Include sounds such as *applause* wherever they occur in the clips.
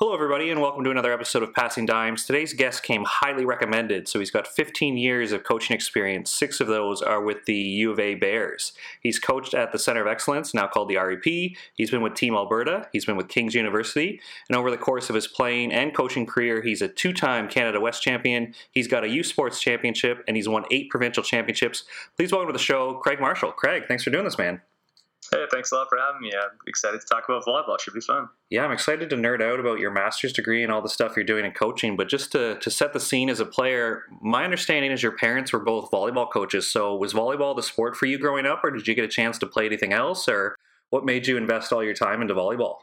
Hello, everybody, and welcome to another episode of Passing Dimes. Today's guest came highly recommended, so he's got 15 years of coaching experience. Six of those are with the U of A Bears. He's coached at the Center of Excellence, now called the REP. He's been with Team Alberta. He's been with King's University. And over the course of his playing and coaching career, he's a two time Canada West champion. He's got a U Sports championship, and he's won eight provincial championships. Please welcome to the show, Craig Marshall. Craig, thanks for doing this, man. Hey, thanks a lot for having me. I'm excited to talk about volleyball. Should be fun. Yeah, I'm excited to nerd out about your master's degree and all the stuff you're doing in coaching. But just to, to set the scene as a player, my understanding is your parents were both volleyball coaches. So was volleyball the sport for you growing up, or did you get a chance to play anything else, or what made you invest all your time into volleyball?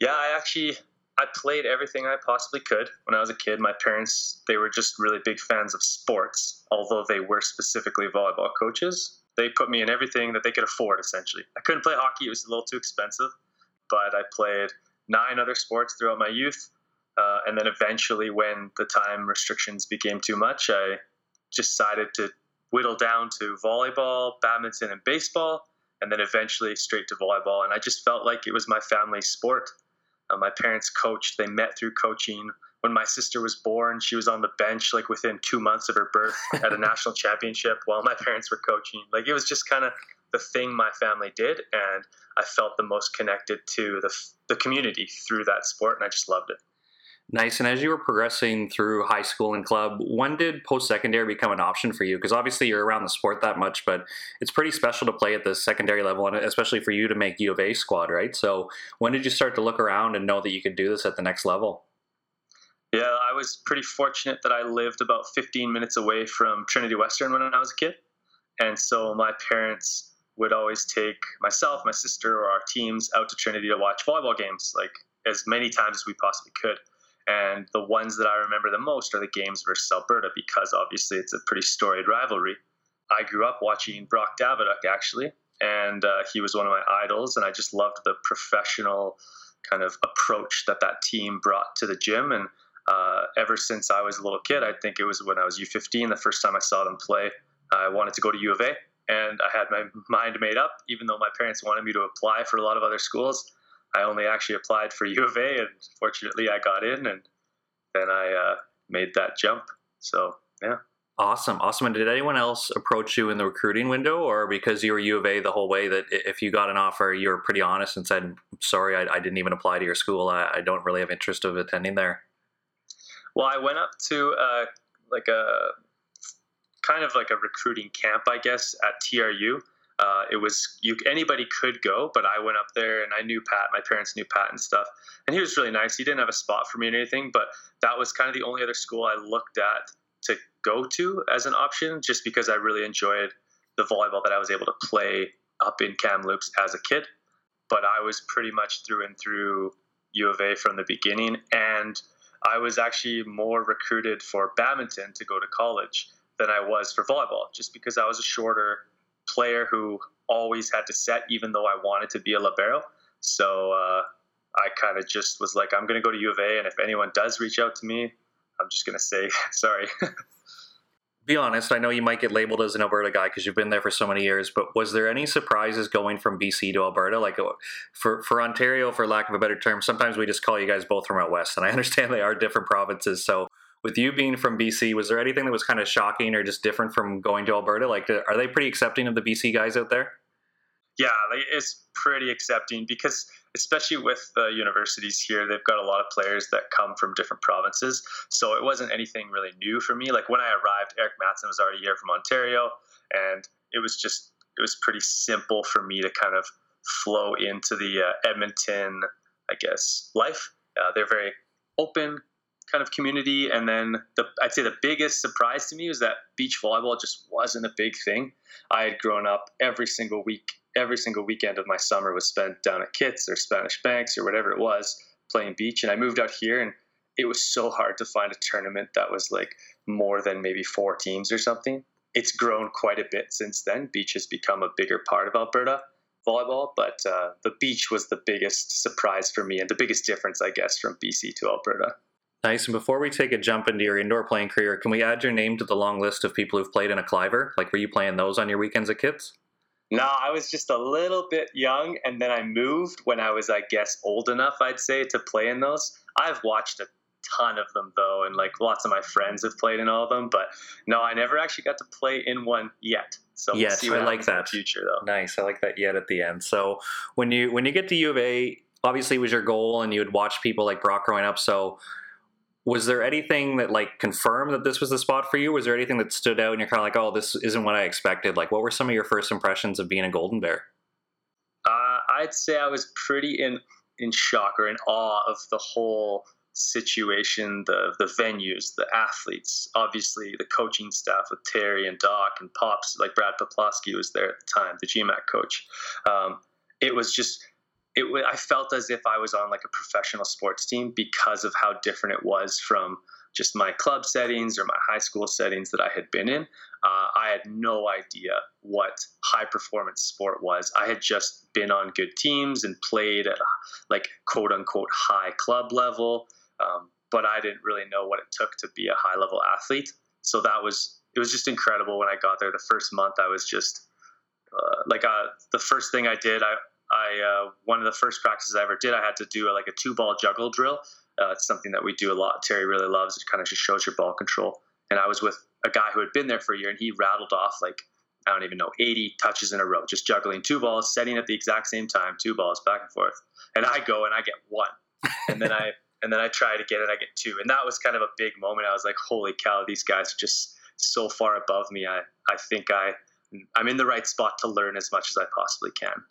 Yeah, I actually I played everything I possibly could when I was a kid. My parents they were just really big fans of sports, although they were specifically volleyball coaches they put me in everything that they could afford essentially. I couldn't play hockey it was a little too expensive but i played nine other sports throughout my youth uh, and then eventually when the time restrictions became too much i decided to whittle down to volleyball badminton and baseball and then eventually straight to volleyball and i just felt like it was my family sport. Uh, my parents coached they met through coaching when my sister was born, she was on the bench like within two months of her birth *laughs* at a national championship while my parents were coaching. Like it was just kind of the thing my family did, and I felt the most connected to the the community through that sport, and I just loved it. Nice. And as you were progressing through high school and club, when did post secondary become an option for you? Because obviously you're around the sport that much, but it's pretty special to play at the secondary level, and especially for you to make U of A squad, right? So when did you start to look around and know that you could do this at the next level? Yeah, I was pretty fortunate that I lived about 15 minutes away from Trinity Western when I was a kid. And so my parents would always take myself, my sister, or our teams out to Trinity to watch volleyball games, like as many times as we possibly could. And the ones that I remember the most are the games versus Alberta because obviously it's a pretty storied rivalry. I grew up watching Brock Davidiuk actually, and uh, he was one of my idols, and I just loved the professional kind of approach that that team brought to the gym. And uh, ever since I was a little kid. I think it was when I was U15, the first time I saw them play. I wanted to go to U of A, and I had my mind made up. Even though my parents wanted me to apply for a lot of other schools, I only actually applied for *laughs* U of A, and fortunately, I got in, and then I uh, made that jump. So yeah. Awesome, awesome. And did anyone else approach you in the recruiting window, or because you were U of A the whole way, that if you got an offer, you were pretty honest and said, "Sorry, I, I didn't even apply to your school. I, I, don't really have interest of attending there." Well, I went up to uh, like a kind of like a recruiting camp, I guess, at TRU. Uh, it was you anybody could go, but I went up there and I knew Pat. My parents knew Pat and stuff, and he was really nice. He didn't have a spot for me or anything, but that was kind of the only other school I looked at to go to as an option, just because I really enjoyed the volleyball that I was able to play up in Kamloops as a kid. But I was pretty much through and through U of A from the beginning, and I was actually more recruited for badminton to go to college than I was for volleyball, just because I was a shorter player who always had to set, even though I wanted to be a libero. So uh, I kind of just was like, I'm going to go to U of A, and if anyone does reach out to me, I'm just going to say *laughs* sorry. *laughs* be honest, I know you might get labeled as an Alberta guy because you've been there for so many years, but was there any surprises going from BC to Alberta? Like uh, for, for Ontario, for lack of a better term, sometimes we just call you guys both from out west, and I *laughs* understand they are different provinces. So with you being from BC, was there anything that was kind of shocking or just different from going to Alberta? Like, are they pretty accepting of the BC guys out there? Yeah, it's pretty accepting because especially with the universities here, they've got a lot of players that come from different provinces. So it wasn't anything really new for me. Like when I arrived, Eric Matson was already here from Ontario, and it was just it was pretty simple for me to kind of flow into the uh, Edmonton, I guess, life. Uh, they're very open kind of community, and then the I'd say the biggest surprise to me was that beach volleyball just wasn't a big thing. I had grown up every single week every single weekend of my summer was spent down at Kits or Spanish Banks or whatever it was playing beach. And I moved out here and it was so hard to find a tournament that was like more than maybe four teams or something. It's grown quite a bit since then. Beach has become a bigger part of Alberta volleyball, but uh, the beach was the biggest surprise for me and the biggest difference, I guess, from BC to Alberta. Nice. And before we take a jump into your indoor playing career, can we add your name to the long list of people who've played in a Cliver? Like, were you playing those on your weekends at Kits? No, I was just a little bit young, and then I moved when I was, I guess, old enough, I'd say, to play in those. I've watched a ton of them though, and like lots of my friends have played in all of them. But no, I never actually got to play in one yet. So we'll yes, I like that. future though. Nice, I like that yet at the end. So when you when you get to U of A, obviously it was your goal, and you would watch people like Brock growing up. So was there anything that like confirmed that this was the spot for you? Was there anything that stood out and you're kind of like, oh, this isn't what I expected? Like, what were some of your first impressions of being a Golden Bear? Uh, I'd say I was pretty in in shock or in awe of the whole situation, the the venues, the athletes, obviously the coaching staff with Terry and Doc and Pops, like Brad Poplawski was there at the time, the GMAC coach. Um, it was just it. I felt as if I was on like a professional sports team because of how different it was from just my club settings or my high school settings that I had been in. Uh, I had no idea what high performance sport was. I had just been on good teams and played at like quote unquote high club level. Um, but I didn't really know what it took to be a high level athlete. So that was it was just incredible when I got there. The first month, I was just uh, like uh, the first thing I did. I I uh, one of the first practices I ever did. I had to do a, like a two ball juggle drill. Uh, it's something that we do a lot. Terry really loves. It kind of just shows your ball control. And I was with a guy who had been there for a year, and he rattled off like I don't even know 80 touches in a row, just juggling two balls, setting at the exact same time, two balls back and forth. And I go and I get one, and then I *laughs* and then I try to get it, I get two, and that was kind of a big moment. I was like, holy cow, these guys are just so far above me. I I think I I'm in the right spot to learn as much as I possibly can.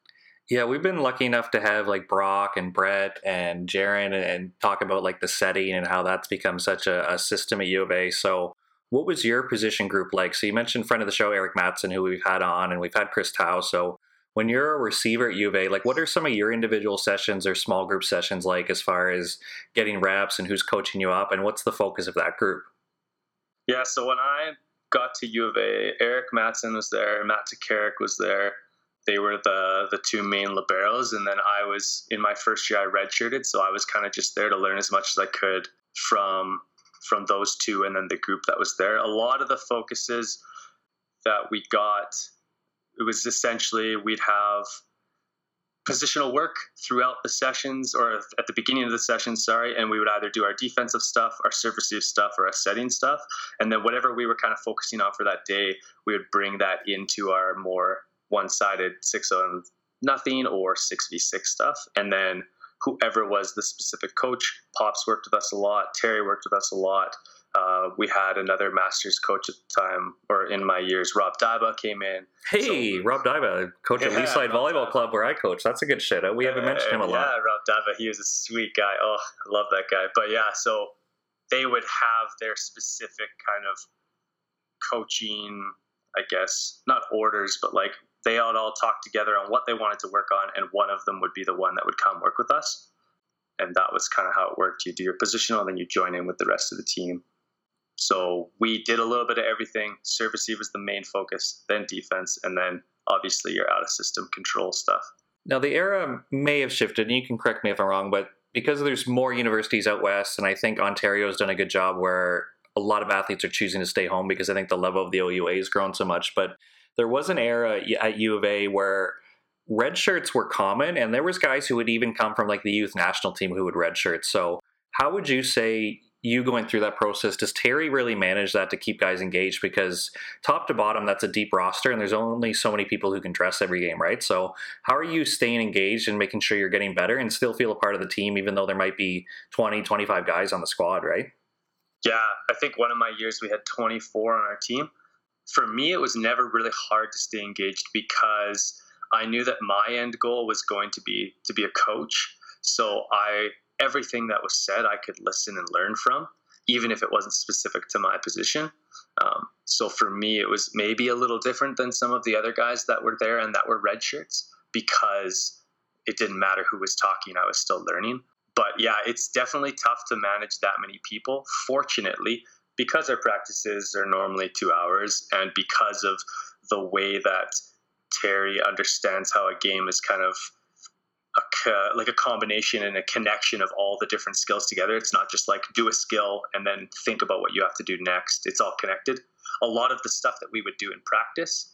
Yeah, we've been lucky enough to have like Brock and Brett and Jaron and, talk about like the setting and how that's become such a, a, system at U of A. So, what was your position group like? So, you mentioned friend of the show Eric Matson, who we've had on, and we've had Chris Tao. So, when you're a receiver at U of A, like what are some of your individual sessions or small group sessions like as far as getting reps and who's coaching you up and what's the focus of that group? Yeah, so when I got to U of A, Eric Matson was there, Matt Takarik was there. They were the the two main liberos, and then I was in my first year I redshirted, so I was kind of just there to learn as much as I could from from those two, and then the group that was there. A lot of the focuses that we got it was essentially we'd have positional work throughout the sessions or at the beginning of the session sorry and we would either do our defensive stuff our service stuff or our setting stuff and then whatever we were kind of focusing on for that day we would bring that into our more one-sided six on nothing or 6v6 stuff and then whoever was the specific coach pops worked with us a lot terry worked with us a lot uh, we had another master's coach at the time, or in my years, Rob Daiba came in. Hey, so, Rob Daiba, coach yeah, at Leaside Volleyball Club, where I coach. That's a good shit. We haven't mentioned him a lot. Yeah, Rob Daiba, he was a sweet guy. Oh, I love that guy. But yeah, so they would have their specific kind of coaching, I guess, not orders, but like they all talk together on what they wanted to work on, and one of them would be the one that would come work with us. And that was kind of how it worked. You do your positional, and then you join in with the rest of the team so we did a little bit of everything. Service was the main focus, then defense, and then obviously your out of system control stuff. Now the era may have shifted, and you can correct me if I'm wrong, but because there's more universities out west, and I think Ontario's done a good job where a lot of athletes are choosing to stay home because I think the level of the OUA has grown so much. But there was an era at U of A where red shirts were common, and there was guys who would even come from like the youth national team who would red shirts. So how would you say you going through that process, does Terry really manage that to keep guys engaged? Because top to bottom, that's a deep roster, and there's only so many people who can dress every game, right? So, how are you staying engaged and making sure you're getting better and still feel a part of the team, even though there might be 20, 25 guys on the squad, right? Yeah, I think one of my years we had 24 on our team. For me, it was never really hard to stay engaged because I knew that my end goal was going to be to be a coach. So I everything that was said I could listen and learn from, even if it wasn't specific to my position. Um, so for me, it was maybe a little different than some of the other guys that were there and that were red shirts because it didn't matter who was talking, I was still learning. But yeah, it's definitely tough to manage that many people. Fortunately, because our practices are normally two hours and because of the way that Terry understands how a game is kind of a, like a combination and a connection of all the different skills together. It's not just like do a skill and then think about what you have to do next. It's all connected. A lot of the stuff that we would do in practice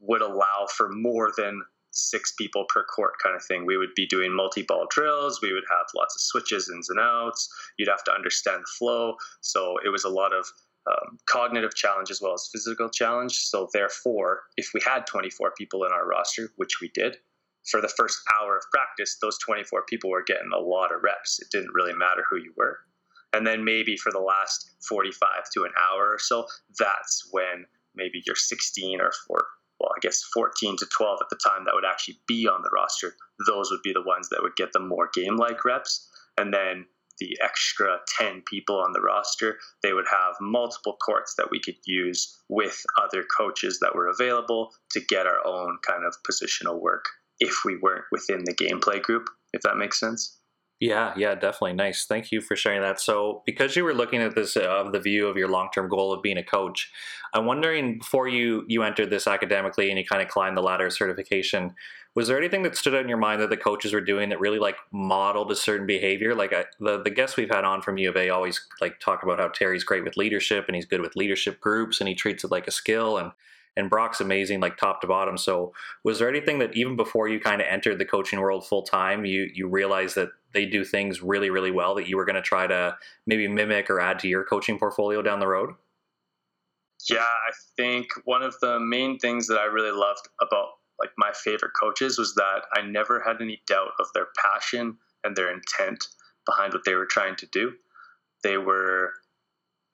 would allow for more than six people per court kind of thing. We would be doing multi ball drills. We would have lots of switches, ins and outs. You'd have to understand flow. So it was a lot of um, cognitive challenge as well as physical challenge. So therefore, if we had 24 people in our roster, which we did, for the first hour of practice, those 24 people were getting a lot of reps. It didn't really matter who you were. And then maybe for the last 45 to an hour or so, that's when maybe you're 16 or, or well, I guess 14 to 12 at the time that would actually be on the roster. Those would be the ones that would get the more game like reps. And then the extra 10 people on the roster, they would have multiple courts that we could use with other coaches that were available to get our own kind of positional work if we weren't within the gameplay group, if that makes sense. Yeah, yeah, definitely. Nice. Thank you for sharing that. So, because you were looking at this uh, of the view of your long-term goal of being a coach, I'm wondering before you you entered this academically and you kind of climbed the ladder of certification, was there anything that stood out in your mind that the coaches were doing that really like modeled a certain behavior? Like I, the the guests we've had on from U of A always like talk about how Terry's great with leadership and he's good with leadership groups and he treats it like a skill and and Brock's amazing, like top to bottom. So, was there anything that even before you kind of entered the coaching world full time, you you realized that they do things really, really well that you were going to try to maybe mimic or add to your coaching portfolio down the road? Yeah, I think one of the main things that I really loved about like my favorite coaches was that I never had any doubt of their passion and their intent behind what they were trying to do. They were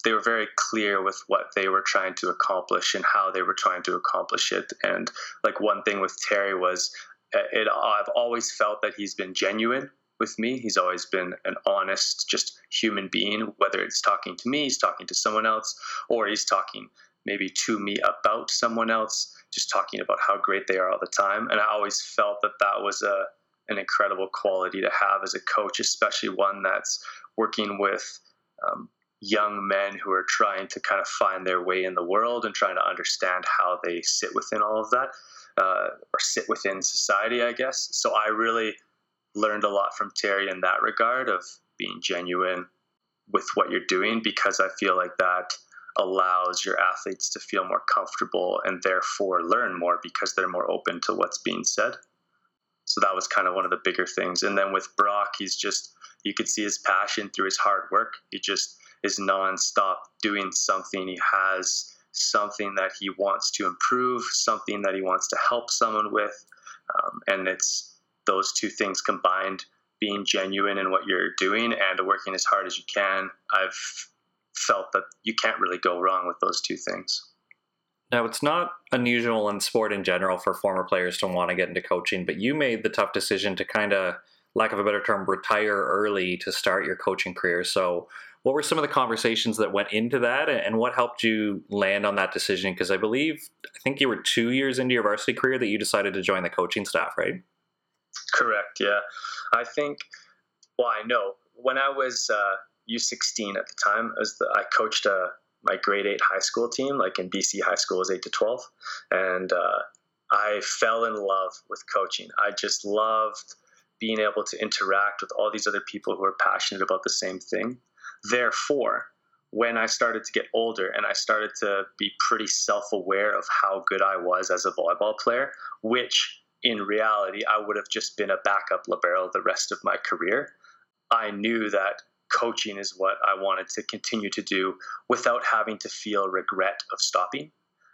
they were very clear with what they were trying to accomplish and how they were trying to accomplish it. And like one thing with Terry was, uh, it, I've always felt that he's been genuine with me. He's always been an honest, just human being, whether it's talking to me, he's talking to someone else, or he's talking maybe to me about someone else, just talking about how great they are all the time. And I always felt that that was a an incredible quality to have as a coach, especially one that's working with um, young men who are trying to kind of find their way in the world and trying to understand how they sit within all of that uh, or sit within society, I guess. So I really learned a lot from Terry in that regard of being genuine with what you're doing because I feel like that allows your athletes to feel more comfortable and therefore learn more because they're more open to what's being said. So that was kind of one of the bigger things. And then with Brock, he's just, you could see his passion through his hard work. He just, is nonstop doing something. He has something that he wants to improve, something that he wants to help someone with. Um, and it's those two things combined being genuine in what you're doing and working as hard as you can. I've felt that you can't really go wrong with those two things. Now, it's not unusual in sport in general for former players to want to get into coaching, but you made the tough decision to kind of, lack of a better term, retire early to start your coaching career. So, what were some of the conversations that went into that and what helped you land on that decision? Because i believe i think you were two years into your varsity career that you decided to join the coaching staff right? Correct yeah. I think well i know. When i was uh, u16 at the time as the, i coached uh, my grade 8 high school team like in bc high school was 8 to 12 and uh, i fell in love with coaching. I just loved being able to interact with all these other people who are passionate about the same thing Therefore, when I started to get older and I started to be pretty self aware of how good I was as a volleyball player, which in reality I would have just been a backup libero the rest of my career, I knew that coaching is what I wanted to continue to do without having to feel regret of stopping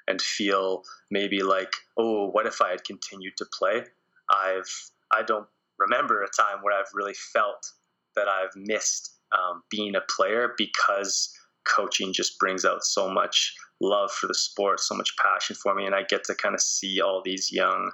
and feel maybe like, oh, what if I had continued to play? I've I don't remember a time where I've really felt that I've missed um, being a player because coaching just brings out so much love for the sport, so much passion for me, and I get to kind of see all these young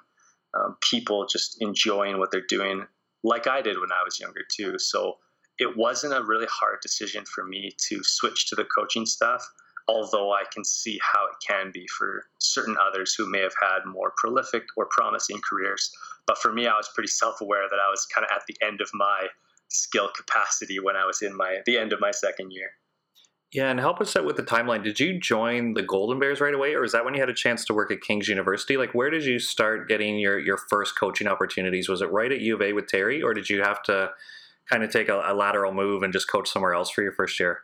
um, people just enjoying what they're doing, like I did when I was younger too. So it wasn't a really hard decision for me to switch to the coaching staff, although I can see how it can be for certain others who may have had more prolific or promising careers. But for me, I was pretty self aware that I was kind of at the end of my skill capacity when I was in my the end of my second year. Yeah, and help us out with the timeline. Did you join the Golden Bears right away, or is that when you had a chance to work at King's University? Like, where did you start getting your your first coaching opportunities? Was it right at U of A with Terry, or did you have to kind of take a, a lateral move and just coach somewhere else for your first year?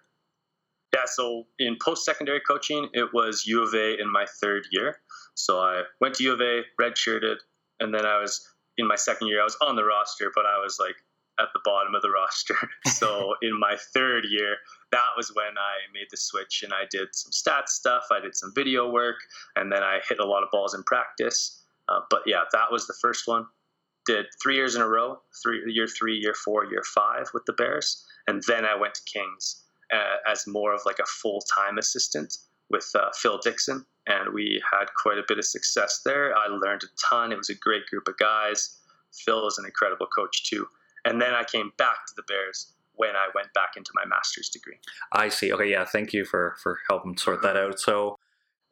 Yeah, so in post secondary coaching, it was U of A in my third year. So I went to U of A, redshirted, and then I was in my second year. I was on the roster, but I was like at the bottom of the roster. *laughs* so in my third year, that was when I made the switch and I did some stats stuff. I did some video work, and then I hit a lot of balls in practice. Uh, but yeah, that was the first one. Did three years in a row, three year three, year four, year five with the Bears, and then I went to Kings uh, as more of like a full time assistant with uh, Phil Dixon, and we had quite a bit of success there. I learned a ton. It was a great group of guys. Phil is an incredible coach too. And then I came back to the Bears when I went back into my master's degree. I see. Okay, yeah. Thank you for for helping sort that out. So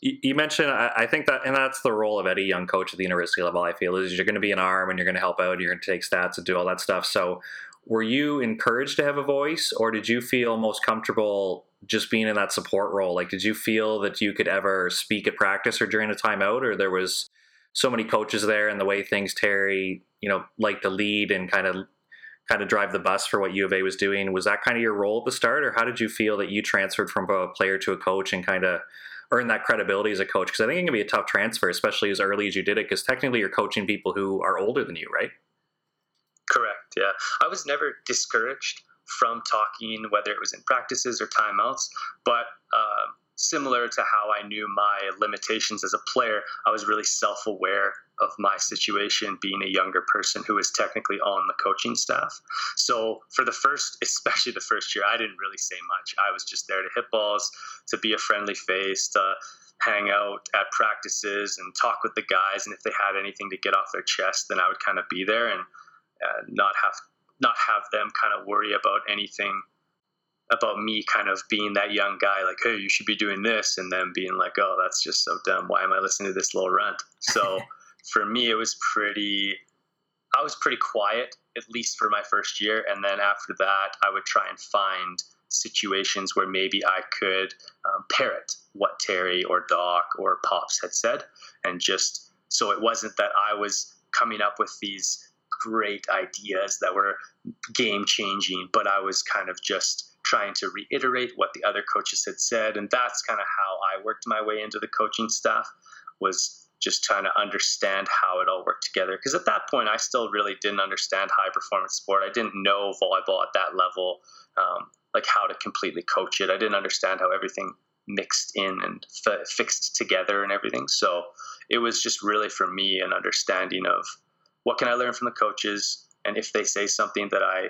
you mentioned I think that and that's the role of any young coach at the university level i feel is you're going to be an arm and you're going to help out and you're going to take stats and do all that stuff so were you encouraged to have a voice or did you feel most comfortable just being in that support role like did you feel that you could ever speak at practice or during a timeout or there was so many coaches there and the way things terry you know like to lead and kind of kind of drive the bus for what u of a was doing was that kind of your role at the start or how did you feel that you transferred from a player to a coach and kind of earn that credibility as a coach because i think it can be a tough transfer especially as early as you did it because technically you're coaching people who are older than you right Correct. Yeah. I was never discouraged from talking, whether it was in practices or timeouts, but um, similar to how I knew my limitations as a player, I was really self aware of my situation being a younger person who was technically on the coaching staff. So, for the first, especially the first year, I didn't really say much. I was just there to hit balls, to be a friendly face, to hang out at practices and talk with the guys. And if they had anything to get off their chest, then I would kind of be there. And uh, not have not have them kind of worry about anything about me kind of being that young guy like hey you should be doing this and then being like oh that's just so dumb. Why am i listening to this little runt so *laughs* for me it was pretty i was pretty quiet at least for my first year and then after that i would try and find situations where maybe i could um, parrot what terry or doc or pops had said and just so it wasn't that i was coming up with these great ideas that were game changing, but I was kind of just trying to reiterate what the other coaches had said. And that's kind of how I worked my way into the coaching staff was just trying to understand how it all worked together. Because at that point, I still really didn't understand high performance sport. I didn't know volleyball at that level, um, like how to completely coach it. I didn't understand how everything mixed in and f- fixed together and everything. So it was just really for me an understanding of what can I learn from the coaches? And if they say something that I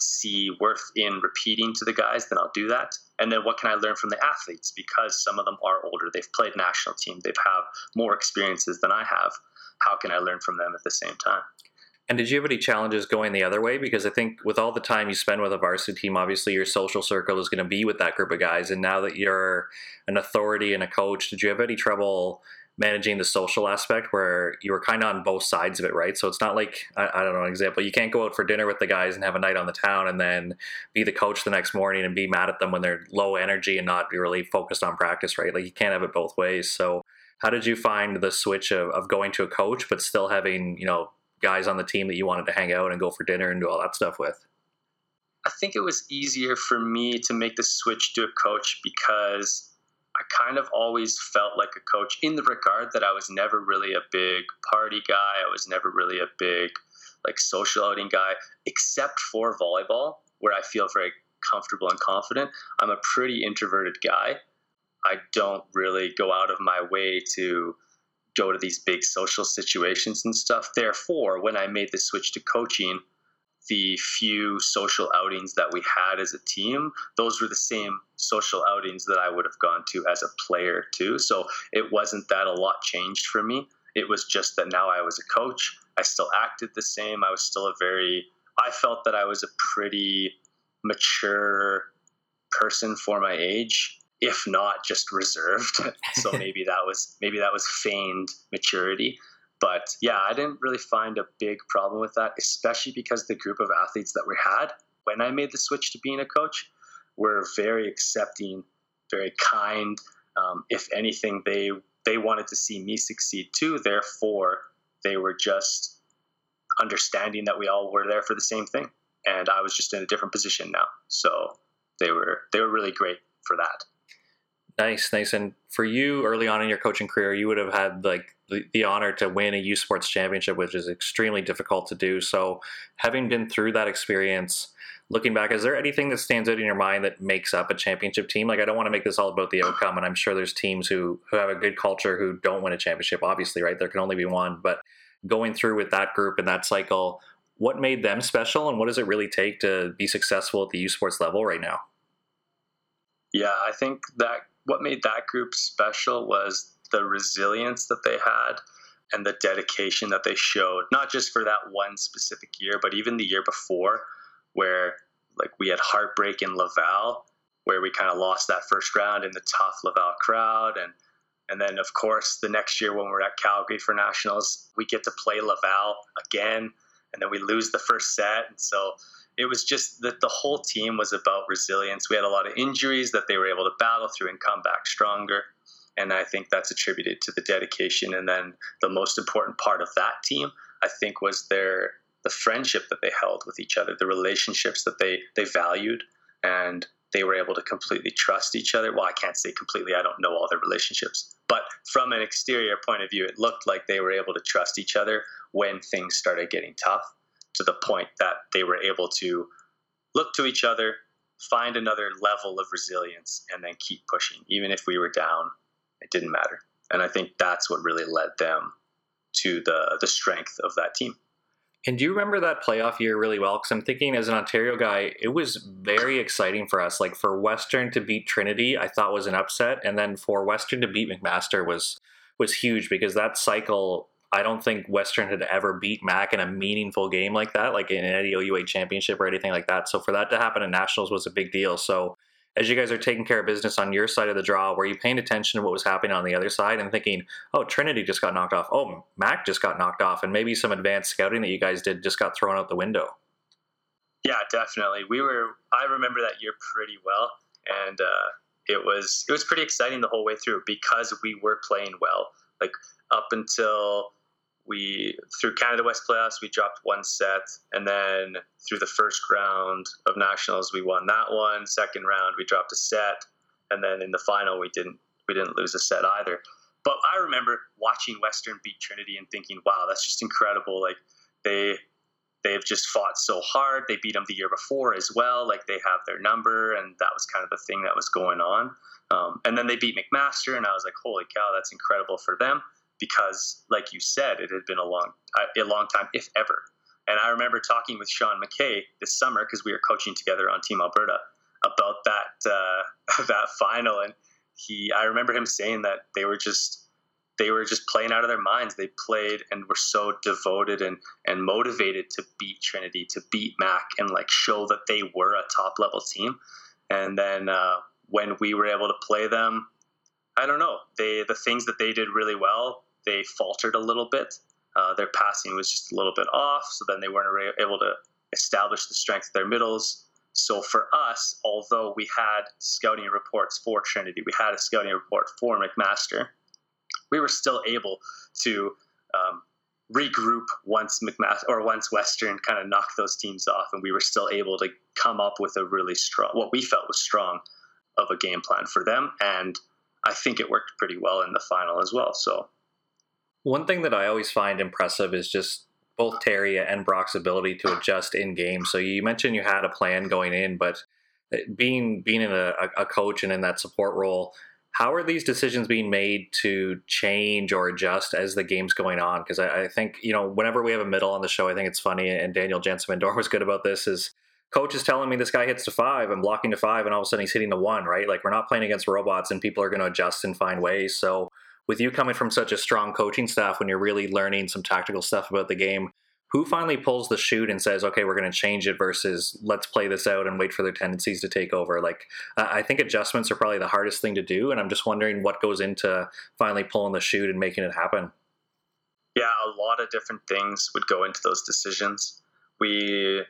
see worth in repeating to the guys, then I'll do that. And then what can I learn from the athletes? Because some of them are older, they've played national team, they've have more experiences than I have. How can I learn from them at the same time? And did you have any challenges going the other way? Because I think with all the time you spend with a varsity team, obviously your social circle is going to be with that group of guys. And now that you're an authority and a coach, did you have any trouble managing the social aspect where you were kind of on both sides of it, right? So it's not like I, I, don't know an example. You can't go out for dinner with the guys and have a night on the town and then be the coach the next morning and be mad at them when they're low energy and not be really focused on practice, right? Like you can't have it both ways. So how did you find the switch of, of going to a coach but still having you know guys on the team that you wanted to hang out and go for dinner and do all that stuff with? I think it was easier for me to make the switch to a coach because I kind of always felt like a coach in the regard that I was never really a big party guy. I was never really a big like social outing guy, except for volleyball, where I feel very comfortable and confident. I'm a pretty introverted guy. I don't really go out of my way to go to these big social situations and stuff. Therefore, when I made the switch to coaching, the few social outings that we had as a team, those were the same social outings that I would have gone to as a player too. So it wasn't that a lot changed for me. It was just that now I was a coach. I still acted the same. I was still a very, I felt that I was a pretty mature person for my age if not just reserved *laughs* so *laughs* maybe that was maybe that was feigned maturity but yeah, I didn't really find a big problem with that, especially because the group of athletes that we had when I made the switch to being a coach were very accepting, very kind. Um, if anything, they they wanted to see me succeed too. Therefore, they were just understanding that we all were there for the same thing, and I was just in a different position now. So they were they were really great for that. Nice, nice. And for you, early on in your coaching career, you would have had like the, the honor to win a U Sports championship, which is extremely difficult to do. So, having been through that experience, looking back, is there anything that stands out in your mind that makes up a championship team? Like, I don't want to make this all about the outcome, and I'm sure there's teams who who have a good culture who don't win a championship. Obviously, right? There can only be one. But going through with that group and that cycle, what made them special, and what does it really take to be successful at the U Sports level right now? Yeah, I think that what made that group special was the resilience that they had and the dedication that they showed, not just for that one specific year, but even the year before, where like we had heartbreak in Laval, where we kind of lost that first round in the tough Laval crowd, and and then of course the next year when we're at Calgary for nationals, we get to play Laval again, and then we lose the first set, and so it was just that the whole team was about resilience. We had a lot of injuries that they were able to battle through and come back stronger. And I think that's attributed to the dedication. And then the most important part of that team, I think, was their the friendship that they held with each other, the relationships that they they valued, and they were able to completely trust each other. Well, I can't say completely; I don't know all their relationships, but from an exterior point of view, it looked like they were able to trust each other when things started getting tough to the point that they were able to look to each other, find another level of resilience, and then keep pushing. Even if we were down, it didn't matter. And I think that's what really led them to the the strength of that team. And do you remember that playoff year really well? Because I'm thinking, as an Ontario guy, it was very exciting for us. Like for Western to beat Trinity, I thought was an upset, and then for Western to beat McMaster was was huge because that cycle I don't think Western had ever beat Mac in a meaningful game like that, like in an OUA championship or anything like that. So for that to happen at Nationals was a big deal. So as you guys are taking care of business on your side of the draw, were you paying attention to what was happening on the other side and thinking, oh, Trinity just got knocked off. Oh, Mac just got knocked off. And maybe some advanced scouting that you guys did just got thrown out the window. Yeah, definitely. We were, I remember that year pretty well. And, uh, it was it was pretty exciting the whole way through because we were playing well. Like up until we through Canada West playoffs we dropped one set, and then through the first round of nationals we won that one. Second round we dropped a set, and then in the final we didn't we didn't lose a set either. But I remember watching Western beat Trinity and thinking, "Wow, that's just incredible!" Like they they've just fought so hard. They beat them the year before as well. Like they have their number, and that was kind of the thing that was going on. Um, and then they beat McMaster, and I was like, "Holy cow, that's incredible for them!" Because, like you said, it had been a long a long time, if ever. And I remember talking with Sean McKay this summer because we were coaching together on Team Alberta about that uh, *laughs* that final, and he I remember him saying that they were just they were just playing out of their minds. They played and were so devoted and and motivated to beat Trinity, to beat Mac, and like show that they were a top level team. And then uh, when we were able to play them, I don't know. They the things that they did really well they faltered a little bit. Uh, their passing was just a little bit off, so then they weren't able to establish the strength of their middles. So for us, although we had scouting reports for Trinity, we had a scouting report for McMaster, we were still able to um, regroup once McMaster or once Western kind of knocked those teams off, and we were still able to come up with a really strong, what we felt was strong, of a game plan for them, and I think it worked pretty well in the final as well. So one thing that I always find impressive is just both Terry and Brock's ability to adjust in game. So you mentioned you had a plan going in, but uh, being being in a, a coach and in that support role, how are these decisions being made to change or adjust as the game's going on? Because I, I, think you know whenever we have a middle on the show, I think it's funny. And Daniel Jansen Van Doorn was good about this. Is coach is telling me this guy hits to five, I'm blocking to five, and all of a sudden he's hitting the one. Right? Like we're not playing against robots, and people are going to adjust and find ways. So with you coming from such a strong coaching staff when you're really learning some tactical stuff about the game, who finally pulls the chute and says, okay, we're going to change it versus let's play this out and wait for their tendencies to take over? Like, I think adjustments are probably the hardest thing to do. And I'm just wondering what goes into finally pulling the chute and making it happen. Yeah, a lot of different things would go into those decisions. We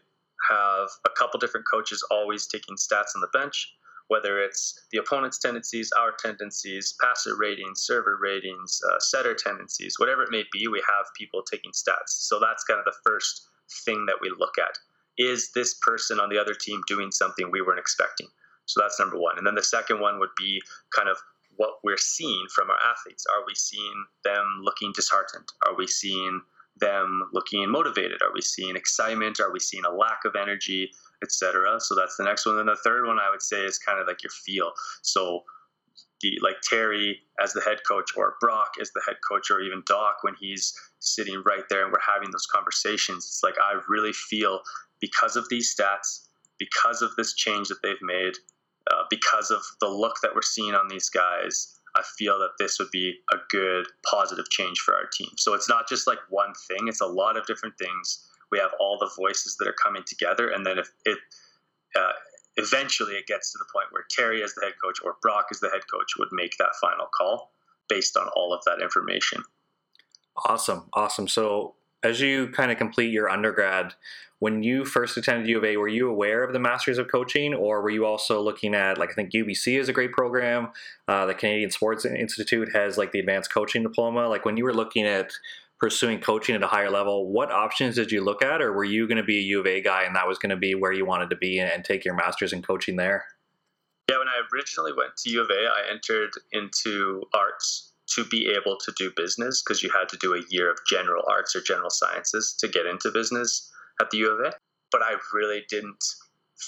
have a couple different coaches always taking stats on the bench whether it's the opponent's tendencies, our tendencies, passer ratings, server ratings, uh, setter tendencies, whatever it may be, we have people taking stats. So that's kind of the first thing that we look at. Is this person on the other team doing something we weren't expecting? So that's number one. And then the second one would be kind of what we're seeing from our athletes. Are we seeing them looking disheartened? Are we seeing them looking motivated? Are we seeing excitement? Are we seeing a lack of energy, etc.? So that's the next one. And the third one I would say is kind of like your feel. So the, like Terry as the head coach, or Brock as the head coach, or even Doc when he's sitting right there and we're having those conversations. It's like I really feel because of these stats, because of this change that they've made, uh, because of the look that we're seeing on these guys, I feel that this would be a good positive change for our team. So it's not just like one thing; it's a lot of different things. We have all the voices that are coming together, and then if it uh, eventually it gets to the point where Terry as the head coach or Brock as the head coach would make that final call based on all of that information. Awesome, awesome. So as you kind of complete your undergrad, when you first attended U of A, were you aware of the Masters of Coaching, or were you also looking at like I think UBC is a great program. Uh, the Canadian Sports Institute has like the advanced coaching diploma. Like when you were looking at pursuing coaching at a higher level, what options did you look at, or were you going to be a U of A guy and that was going to be where you wanted to be and take your master's in coaching there? Yeah, when I originally went to U of A, I entered into arts to be able to do business because you had to do a year of general arts or general sciences to get into business at the U of A. But I really didn't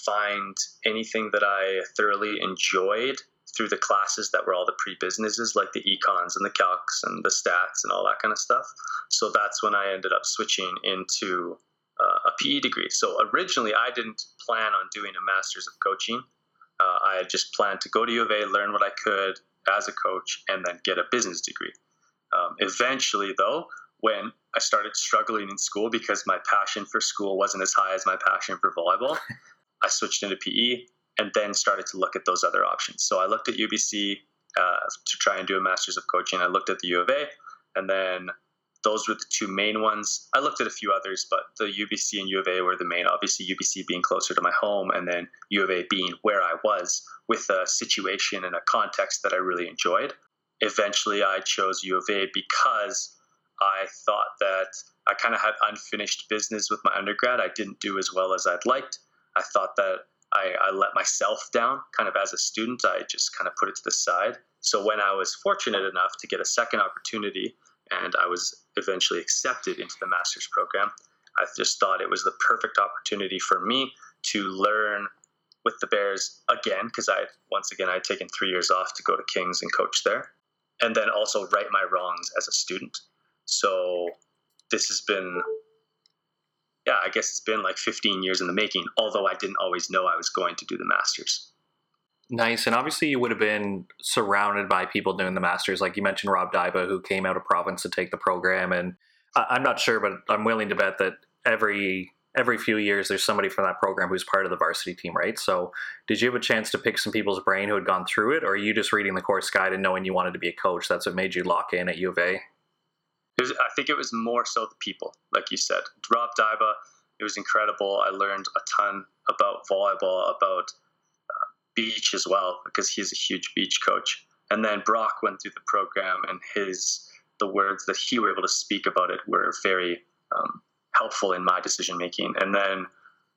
find anything that I thoroughly enjoyed through the classes that were all the pre-businesses like the econs and the calcs and the stats and all that kind of stuff. So that's when i ended up switching into uh, a pe degree. So originally i didn't plan on doing a master's of coaching. Uh, i had just planned to go to u of a learn what i could as a coach and then get a business degree. Um, eventually though when i started struggling in school because my passion for school wasn't as high as my passion for volleyball *laughs* i switched into pe and then started to look at those other options. So I looked at UBC uh, to try and do a master's of coaching. I looked at the U of A, and then those were the two main ones. I looked at a few others, but the UBC and U of A were the main. Obviously, UBC being closer to my home, and then U of A being where I was with a situation and a context that I really enjoyed. Eventually, I chose U of A because I thought that I kind of had unfinished business with my undergrad. I didn't do as well as I'd liked. I thought that I, I let myself down kind of as a student. I just kind of put it to the side. So when I was fortunate enough to get a second opportunity and I was eventually accepted into the master's program, I just thought it was the perfect opportunity for me to learn with the Bears again because I once again I had taken three years off to go to Kings and coach there, and then also right my wrongs as a student. So this has been yeah, I guess it's been like 15 years in the making, although I didn't always know I was going to do the Masters. Nice. And obviously, you would have been surrounded by people doing the Masters. Like you mentioned, Rob Dyba, who came out of province to take the program. And I'm not sure, but I'm willing to bet that every every few years there's somebody from that program who's part of the varsity team, right? So, did you have a chance to pick some people's brain who had gone through it, or are you just reading the course guide and knowing you wanted to be a coach? That's what made you lock in at U of A was, I think it was more so the people, like you said. Rob Diba, it was incredible. I learned a ton about volleyball, about uh, beach as well, because he's a huge beach coach. And then Brock went through the program, and his the words that he were able to speak about it were very um, helpful in my decision making. And then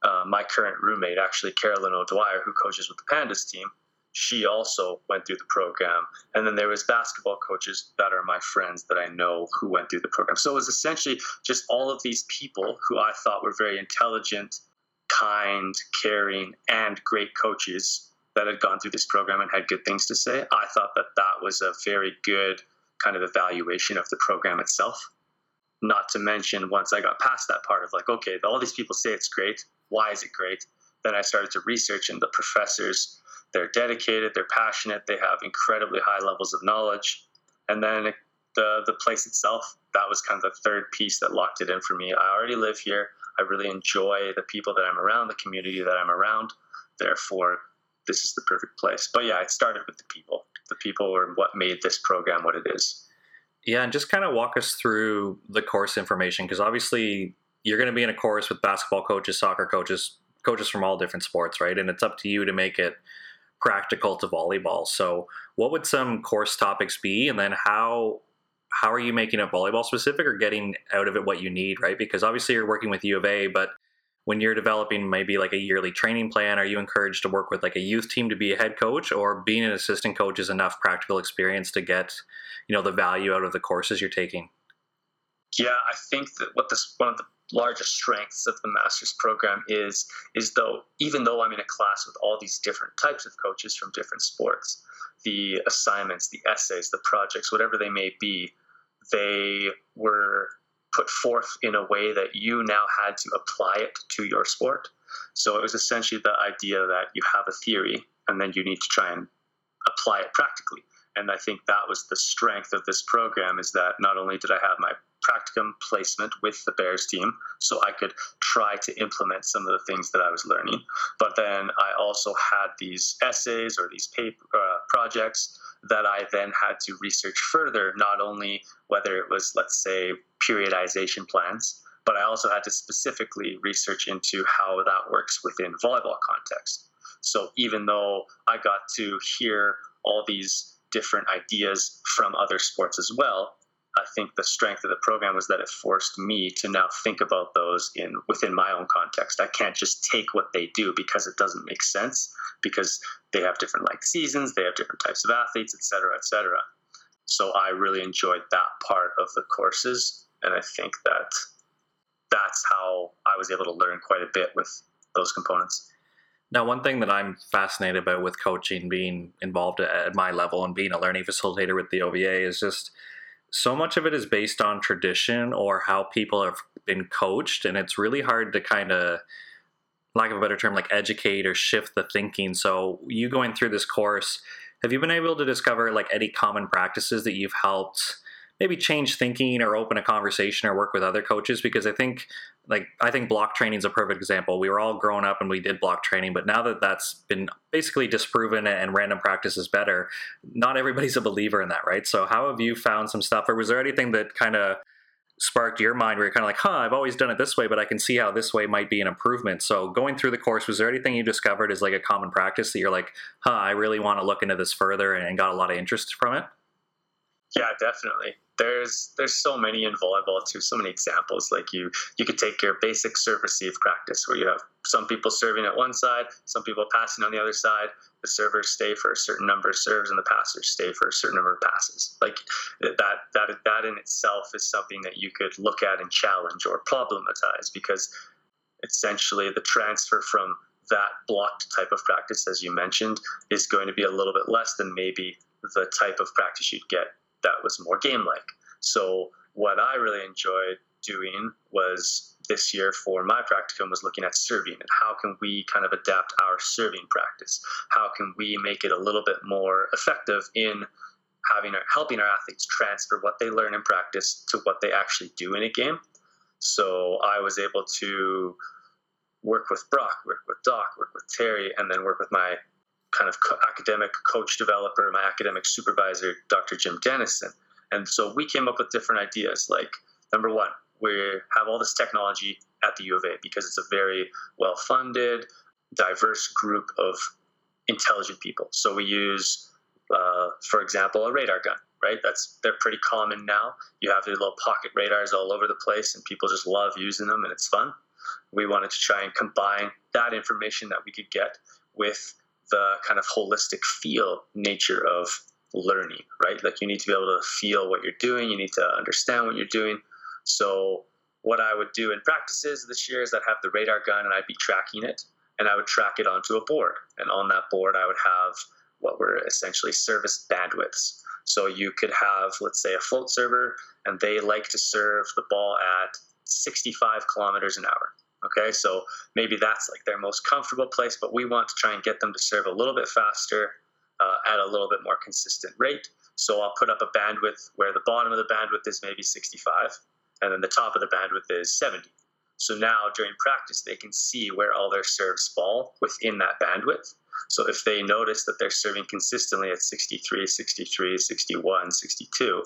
uh, my current roommate, actually Carolyn O'Dwyer, who coaches with the Pandas team, she also went through the program. And then there was basketball coaches that are my friends that i know who went through the program. So it was essentially just all of these people who i thought were very intelligent kind caring and great coaches that had gone through this program and had good things to say. I thought that that was a very good kind of evaluation of the program itself. Not to mention once i got past that part of like okay all these people say it's great. Why is it great? Then i started to research and the professors they're dedicated, they're passionate, they have incredibly high levels of knowledge. And then the the place itself, that was kind of the third piece that locked it in for me. I already live here. I really enjoy the people that I'm around, the community that I'm around. Therefore, this is the perfect place. But yeah, it started with the people. The people were what made this program what it is. Yeah, and just kind of walk us through the course information because obviously you're going to be in a course with basketball coaches, soccer coaches, coaches from all different sports, right? And it's up to you to make it practical to volleyball. So, what would some course topics be, and then how how are you making it volleyball specific or getting out of it what you need, right? Because obviously you're working with U of A, but when you're developing maybe like a yearly training plan, are you encouraged to work with like a youth team to be a head coach, or being an assistant coach is enough practical experience to get, you know, the value out of the courses you're taking? Yeah, I think that what this one of the largest strengths of the master's program is is though even though I'm in a class with all these different types of coaches from different sports, the assignments, the essays, the projects, whatever they may be, they were put forth in a way that you now had to apply it to your sport. So it was essentially the idea that you have a theory and then you need to try and apply it practically. And I think that was the strength of this program is that not only did I have my practicum placement with the Bears team, so I could try to implement some of the things that I was learning, but then I also had these essays or these paper uh, projects that I then had to research further, not only whether it was, let's say, periodization plans, but I also had to specifically research into how that works within volleyball context. So even though I got to hear all these different ideas from other sports as well, I think the strength of the program was that it forced me to now think about those in within my own context. I can't just take what they do because it doesn't make sense because they have different like seasons, they have different types of athletes, et cetera, et cetera. So I really enjoyed that part of the courses, and I think that that's how I was able to learn quite a bit with those components. Now, one thing that I'm fascinated about with coaching, being involved at my level and being a learning facilitator with the OVA, is just so much of it is based on tradition or how people have been coached. And it's really hard to kind of lack of a better term like educate or shift the thinking. So you going through this course have you been able to discover like any common practices that you've helped maybe change thinking or open a conversation or work with other coaches because I think like I think block training is a perfect example. We were all growing up and we did block training, but now that that's been basically disproven and random practice is better, not everybody's a believer in that, right? So how have you found some stuff or was there anything that kind of sparked your mind where you're kind of like, huh, I've always done it this way, but I can see how this way might be an improvement. So going through the course, was there anything you discovered as like a common practice that you're like, huh, I really want to look into this further and got a lot of interest from it? Yeah, definitely. There's there's so many in volleyball too. So many examples. Like you you could take your basic serve receive practice where you have some people serving at one side, some people passing on the other side. The servers stay for a certain number of serves, and the passers stay for a certain number of passes. Like that that that in itself is something that you could look at and challenge or problematize because essentially the transfer from that blocked type of practice, as you mentioned, is going to be a little bit less than maybe the type of practice you'd get that was more game like. So what I really enjoyed doing was this year for my practicum was looking at serving and how can we kind of adapt our serving practice? How can we make it a little bit more effective in having our, helping our athletes transfer what they learn in practice to what they actually do in a game? So I was able to work with Brock, work with Doc, work with Terry, and then work with my kind of co- academic coach developer, my academic supervisor, Dr. Jim Denison. And so we came up with different ideas. Like, number one, we have all this technology at the U of A because it's a very well funded, diverse group of intelligent people. So we use, uh, for example, a radar gun, right? That's they're pretty common now. You have these little pocket radars all over the place, and people just love using them, and it's fun. We wanted to try and combine that information that we could get with the kind of holistic feel nature of learning, right? Like you need to be able to feel what you're doing, you need to understand what you're doing. So, what I would do in practices this year is I'd have the radar gun and I'd be tracking it, and I would track it onto a board. And on that board, I would have what were essentially service bandwidths. So, you could have, let's say, a float server, and they like to serve the ball at 65 kilometers an hour. Okay, so maybe that's like their most comfortable place, but we want to try and get them to serve a little bit faster uh, at a little bit more consistent rate. So I'll put up a bandwidth where the bottom of the bandwidth is maybe 65, and then the top of the bandwidth is 70. So now during practice, they can see where all their serves fall within that bandwidth. So if they notice that they're serving consistently at 63, 63, 61, 62,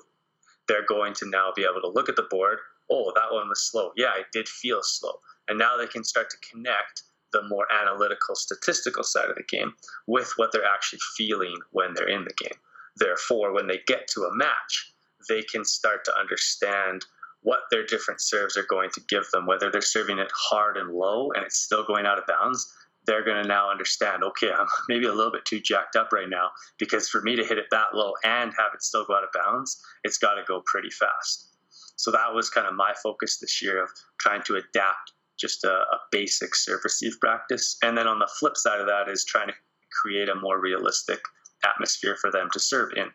they're going to now be able to look at the board. Oh, that one was slow. Yeah, I did feel slow. And now they can start to connect the more analytical, statistical side of the game with what they're actually feeling when they're in the game. Therefore, when they get to a match, they can start to understand what their different serves are going to give them, whether they're serving it hard and low and it's still going out of bounds, they're going to now understand, okay, I'm *laughs* maybe a little bit too jacked up right now because for me to hit it that low and have it still go out of bounds, it's got to go pretty fast. So that was kind of my focus this year of trying to adapt just a, a basic serve receive practice. And then on the flip side of that is trying to create a more realistic atmosphere for them to serve in.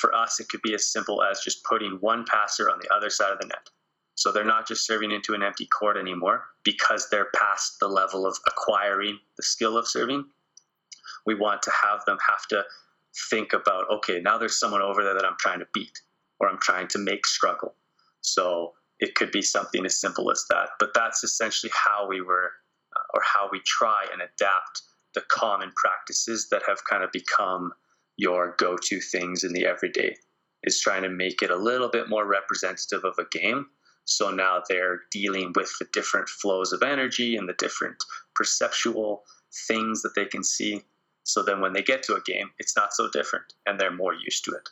For us, it could be as simple as just putting one passer on the other side of the net. So they're not just serving into an empty court anymore because they're past the level of acquiring the skill of serving. We want to have them have to think about, okay, now there's someone over there that I'm trying to beat or I'm trying to make struggle. So it could be something as simple as that. But that's essentially how we were, uh, or how we try and adapt the common practices that have kind of become your go to things in the everyday, is trying to make it a little bit more representative of a game. So now they're dealing with the different flows of energy and the different perceptual things that they can see. So then when they get to a game, it's not so different and they're more used to it.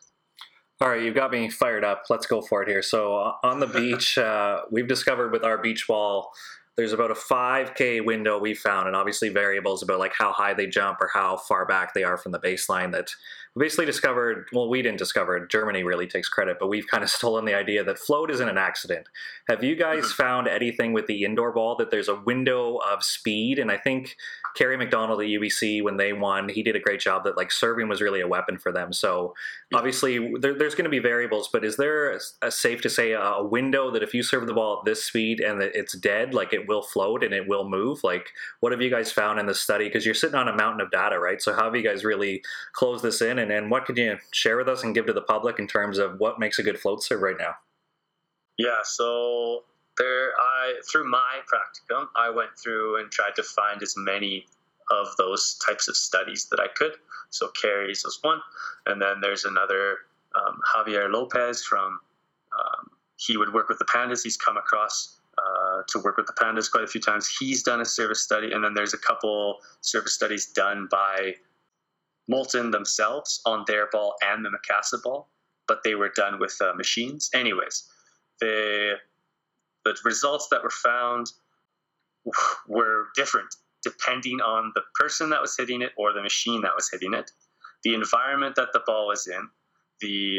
All right, you've got me fired up. Let's go for it here. So uh, on the *laughs* beach, uh, we've discovered with our beach ball, there's about a 5K window we found, and obviously variables about like how high they jump or how far back they are from the baseline. That basically discovered. Well, we didn't discover it. Germany really takes credit, but we've kind of *laughs* stolen the idea that float isn't an accident. Have you guys mm-hmm. found anything with the indoor ball that there's a window of speed? And I think Kerry McDonald at UBC when they won, he did a great job that like serving was really a weapon for them. So obviously there, there's going to be variables, but is there a, a safe to say a window that if you serve the ball at this speed and it's dead, like it will float and it will move? Like what have you guys found in the study? Because you're sitting on a mountain of data, right? So how have you guys really closed this in, and, and what could you share with us and give to the public in terms of what makes a good float serve right now? Yeah, so there i through my practicum i went through and tried to find as many of those types of studies that i could. So Kerry's was one and then there's another um, javier lopez from um, he would work with the pandas. He's come across uh, to work with the pandas quite a few times. He's done a service study and then there's a couple service studies done by molten themselves on their ball and the Mikasa ball but they were done with uh, machines anyways the the results that were found were different depending on the person that was hitting it or the machine that was hitting it, the environment that the ball was in, the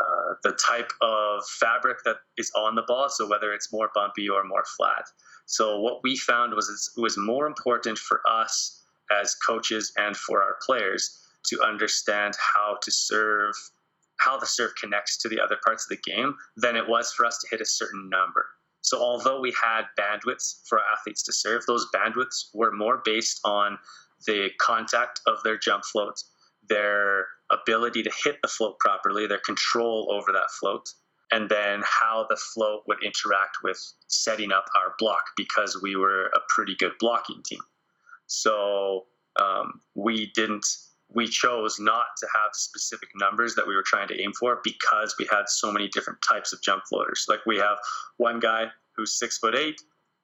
uh, the type of fabric that is on the ball, so whether it's more bumpy or more flat. So what we found was it was more important for us as coaches and for our players to understand how to serve, how the serve connects to the other parts of the game than it was for us to hit a certain number. So although we had bandwidths for athletes to serve, those bandwidths were more based on the contact of their jump float, their ability to hit the float properly, their control over that float, and then how the float would interact with setting up our block because we were a pretty good blocking team. So um, we didn't we chose not to have specific numbers that we were trying to aim for because we had so many different types of jump floaters. Like we have one guy who's six foot eight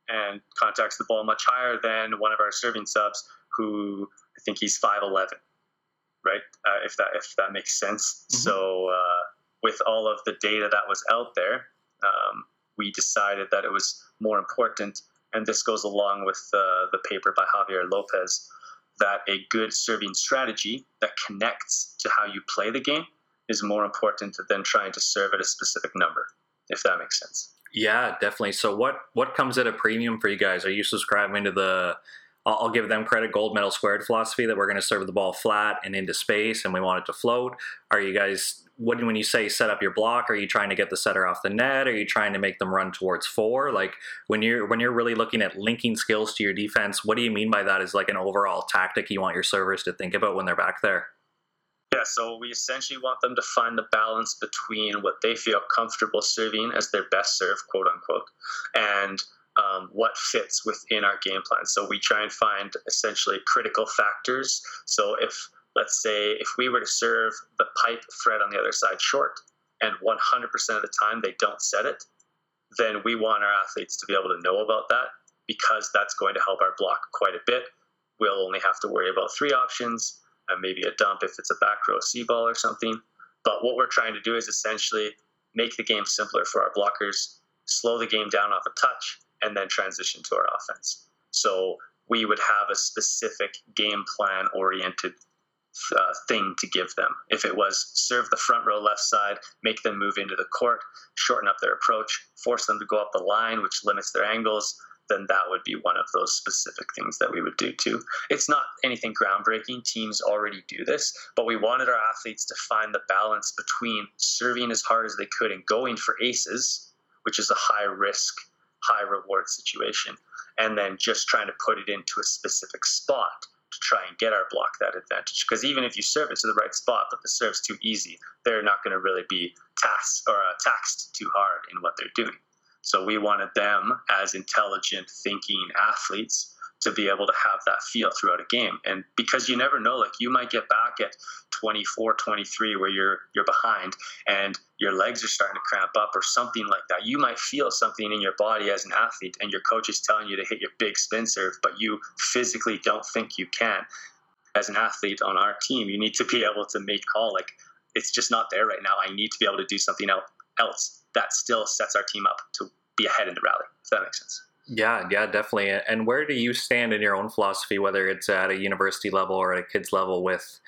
and contacts the ball much higher than one of our serving subs who I think he's five eleven, right? Uh, if that if that makes sense. Mm-hmm. So uh, with all of the data that was out there, um, we decided that it was more important, and this goes along with uh, the paper by Javier Lopez that a good serving strategy that connects to how you play the game is more important than trying to serve at a specific number, if that makes sense. Yeah, definitely. So what what comes at a premium for you guys? Are you subscribing to the I'll, I'll give them credit gold medal squared philosophy that we're going to serve the ball flat and into space and we want it to float? Are you guys what when you say set up your block, are you trying to get the setter off the net? Are you trying to make them run towards four? Like when you're when you're really looking at linking skills to your defense, what do you mean by that? Is like an overall tactic you want your servers to think about when they're back there? Yeah, so we essentially want them to find the balance between what they feel comfortable serving as their best serve, quote unquote, and um, what fits within our game plan. So we try and find essentially critical factors. So if let's say if we were to serve the pipe threat on the other side short and 100% of the time they don't set it, then we want our athletes to be able to know about that because that's going to help our block quite a bit. We'll only have to worry about three options and maybe a dump if it's a back row C ball or something. But what we're trying to do is essentially make the game simpler for our blockers slow the game down off a touch, and then transition to our offense. So we would have a specific game plan oriented uh, thing to give them. If it was serve the front row left side, make them move into the court, shorten up their approach, force them to go up the line, which limits their angles, then that would be one of those specific things that we would do too. It's not anything groundbreaking. Teams already do this, but we wanted our athletes to find the balance between serving as hard as they could and going for aces, which is a high risk, high reward situation, and then just trying to put it into a specific spot to try and get our block that advantage. Because even if you serve it to the right spot, but the serve's too easy, they're not going to really be taxed or uh, taxed too hard in what they're doing. So we wanted them as intelligent, thinking athletes to be able to have that feel throughout a game. And because you never know, like you might get back at 24, 23 where you're you're behind and your legs are starting to cramp up or something like that. You might feel something in your body as an athlete and your coach is telling you to hit your big spin serve, but you physically don't think you can. As an athlete on our team, you need to be able to make call like it's just not there right now. I need to be able to do something else that still sets our team up to be ahead in the rally, if that makes sense. Yeah, yeah, definitely. And where do you stand in your own philosophy, whether it's at a university level or at a kids level, with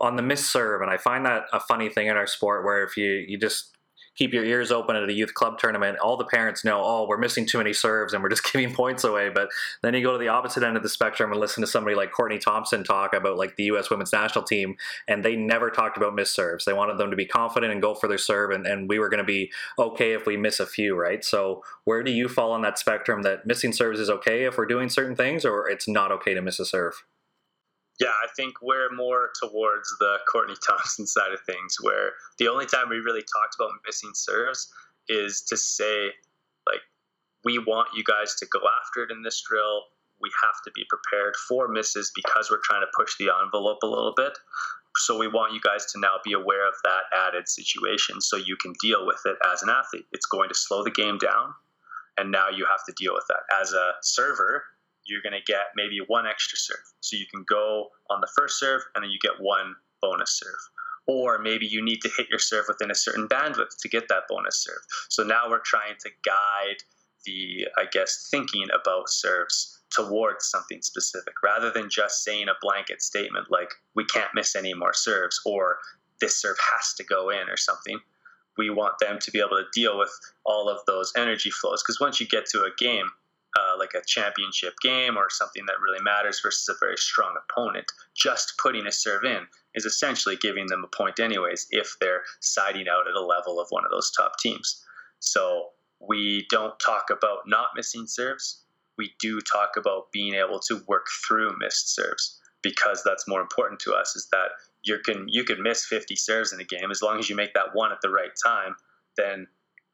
on the miss serve? And I find that a funny thing in our sport, where if you you just keep your ears open at a youth club tournament, all the parents know, oh, we're missing too many serves and we're just *laughs* giving points away. But then you go to the opposite end of the spectrum and listen to somebody like Courtney Thompson talk about like the U.S. women's national team, and they never talked about missed serves. They wanted them to be confident and go for their serve, and, and we were going to be okay if we miss a few, right? So where do you fall on that spectrum that missing serves is okay if we're doing certain things, or it's not okay to miss a serve? Yeah, I think we're more towards the Courtney Thompson *laughs* side of things, where the only time we really talked about missing serves is to say, like, we want you guys to go after it in this drill. We have to be prepared for misses because we're trying to push the envelope a little bit. So we want you guys to now be aware of that added situation so you can deal with it as an athlete. It's going to slow the game down, and now you have to deal with that. As a server, you're going to get maybe one extra serve. So you can go on the first serve and then you get one bonus serve. Or maybe you need to hit your serve within a certain bandwidth to get that bonus serve. So now we're trying to guide the, I guess, thinking about serves towards something specific rather than just saying a blanket statement like, we can't miss any more serves or this serve has to go in or something. We want them to be able to deal with all of those energy flows because once you get to a game, uh, like a championship game or something that really matters versus a very strong opponent, just putting a serve in is essentially giving them a point, anyways, if they're siding out at a level of one of those top teams. So we don't talk about not missing serves. We do talk about being able to work through missed serves because that's more important to us. Is that you can you can miss 50 serves in a game as long as you make that one at the right time, then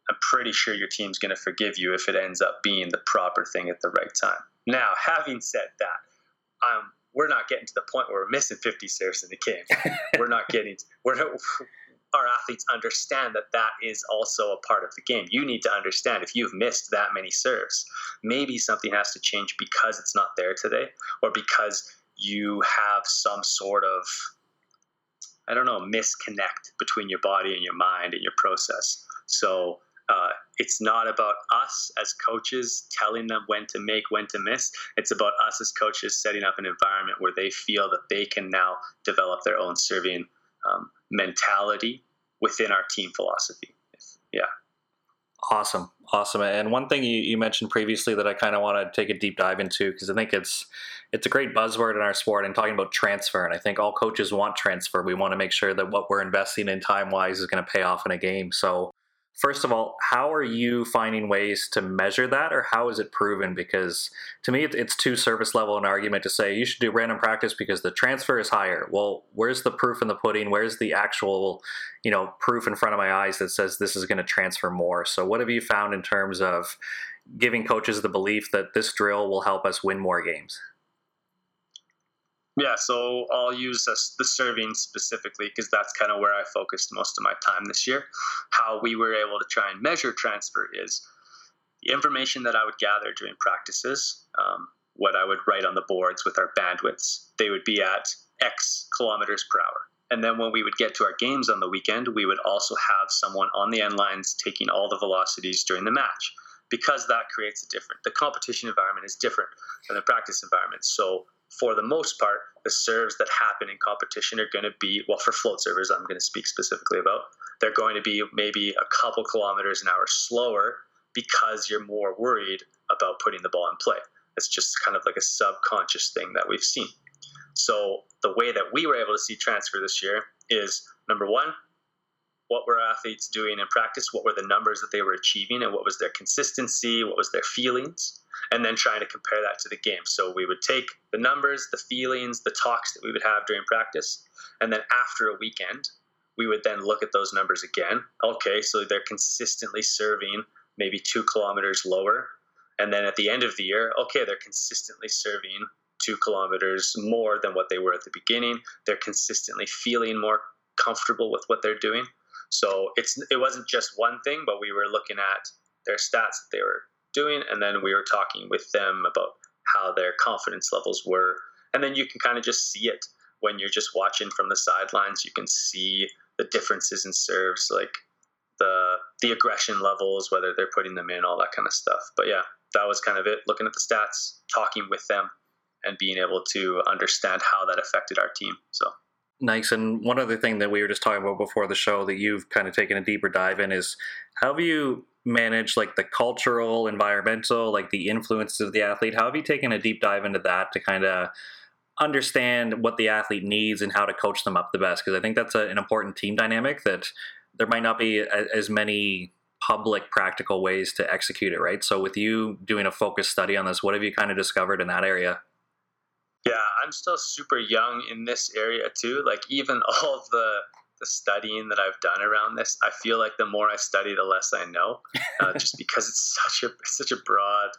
I'm pretty sure your team's going to forgive you if it ends up being the proper thing at the right time. Now, having said that, um, we're not getting to the point where we're missing 50 serves in the game. *laughs* we're not getting. We're not, our athletes understand that that is also a part of the game. You need to understand if you've missed that many serves, maybe something has to change because it's not there today, or because you have some sort of I don't know misconnect between your body and your mind and your process. So uh, it's not about us as coaches telling them when to make, when to miss. It's about us as coaches setting up an environment where they feel that they can now develop their own serving um, mentality within our team philosophy. Yeah. Awesome. Awesome. And one thing you, you mentioned previously that I kind of want to take a deep dive into because I think it's it's a great buzzword in our sport and talking about transfer. And I think all coaches want transfer. We want to make sure that what we're investing in time wise is going to pay off in a game. So first of all, how are you finding ways to measure that, or how is it proven? Because to me, it's too surface level an argument to say you should do random practice because the transfer is higher. Well, where's the proof in the pudding? Where's the actual, you know, proof in front of my eyes that says this is going to transfer more? So, what have you found in terms of giving coaches the belief that this drill will help us win more games? Yeah, so I'll use the serving specifically because that's kind of where I focused most of my time this year. How we were able to try and measure transfer is the information that I would gather during practices, um, what I would write on the boards with our bandwidths, they would be at X kilometers per hour. And then when we would get to our games on the weekend, we would also have someone on the end lines taking all the velocities during the match. Because that creates a different. The competition environment is different than the practice environment. So for the most part, the serves that happen in competition are going to be well for float servers. I'm going to speak specifically about. They're going to be maybe a couple kilometers an hour slower because you're more worried about putting the ball in play. It's just kind of like a subconscious thing that we've seen. So the way that we were able to see transfer this year is number one, what were athletes doing in practice? What were the numbers that they were achieving, and what was their consistency? What was their feelings? And then trying to compare that to the game. So we would take the numbers, the feelings, the talks that we would have during practice, and then after a weekend, we would then look at those numbers again. Okay, so they're consistently serving maybe two kilometers lower. And then at the end of the year, okay, they're consistently serving two kilometers more than what they were at the beginning. They're consistently feeling more comfortable with what they're doing. So it's it wasn't just one thing, but we were looking at their stats that they were doing, and then we were talking with them about how their confidence levels were, and then you can kind of just see it when you're just watching from the sidelines. You can see the differences in serves, like the the aggression levels, whether they're putting them in, all that kind of stuff. But yeah, that was kind of it. Looking at the stats, talking with them, and being able to understand how that affected our team. So Nice. And one other thing that we were just talking about before the show that you've kind of taken a deeper dive in is how have you managed like the cultural, environmental, like the influences of the athlete? How have you taken a deep dive into that to kind of understand what the athlete needs and how to coach them up the best? Because I think that's a, an important team dynamic that there might not be a, as many public practical ways to execute it, right? So with you doing a focused study on this, what have you kind of discovered in that area? Yeah, I'm still super young in this area too. Like even *laughs* all the the studying that I've done around this, I feel like the more I study, the less I know, uh, *laughs* just because it's such a it's such a broad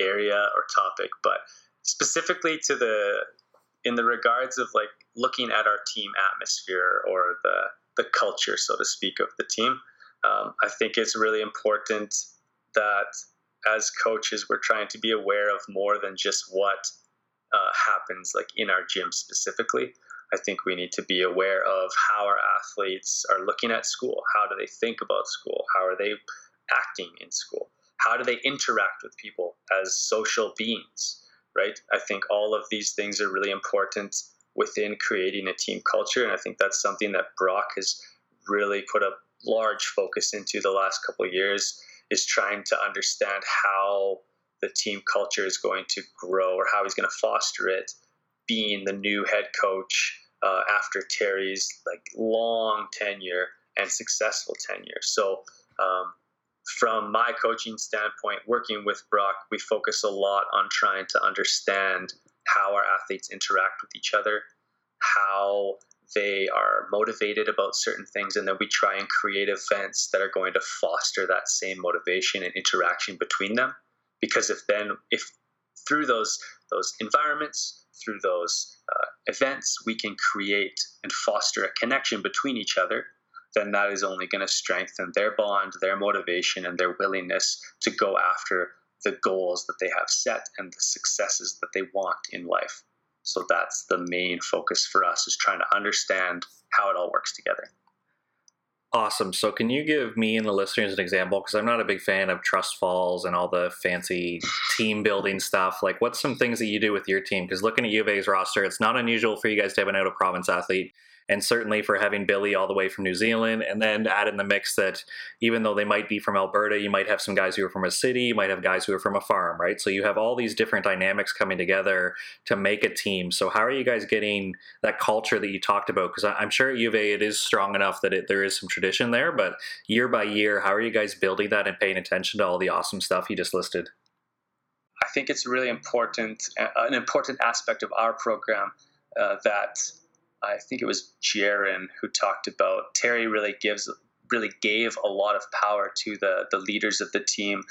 area or topic. But specifically to the in the regards of like looking at our team atmosphere or the the culture, so to speak, of the team, um, I think it's really important that as coaches we're trying to be aware of more than just what uh, happens like in our gym specifically. I think we need to be aware of how our athletes are looking at school. How do they think about school? How are they acting in school? How do they interact with people as social beings? Right? I think all of these things are really important within creating a team culture, and I think that's something that Brock has really put a large focus into the last couple years. Is trying to understand how the team culture is going to grow or how he's going to foster it being the new head coach uh, after Terry's like long tenure and successful tenure. So um, from my coaching standpoint, working with Brock, we focus a lot on trying to understand how our athletes interact with each other, how they are motivated about certain things, and then we try and create events that are going to foster that same motivation and interaction between them because if then if through those those environments through those uh, events we can create and foster a connection between each other then that is only going to strengthen their bond their motivation and their willingness to go after the goals that they have set and the successes that they want in life. So that's the main focus for us is trying to understand how it all works together Awesome. So, can you give me and the listeners an example? Because I'm not a big fan of trust falls and all the fancy team building stuff. Like, what's some things that you do with your team? Because looking at U of A's roster, it's not unusual for you guys to have an out of province athlete and certainly for having Billy all the way from New Zealand, and then add in the mix that even though they might be from Alberta, you might have some guys who are from a city, you might have guys who are from a farm, right? So you have all these different dynamics coming together to make a team. So how are you guys getting that culture that you talked about? Because I'm sure at U of A it is strong enough that it, there is some tradition there, but year by year, how are you guys building that and paying attention to all the awesome stuff you just listed? I think it's really important, uh, an important aspect of our program uh, that I think it was Jaron who talked about Terry really gives really gave a lot of power to the the leaders of the team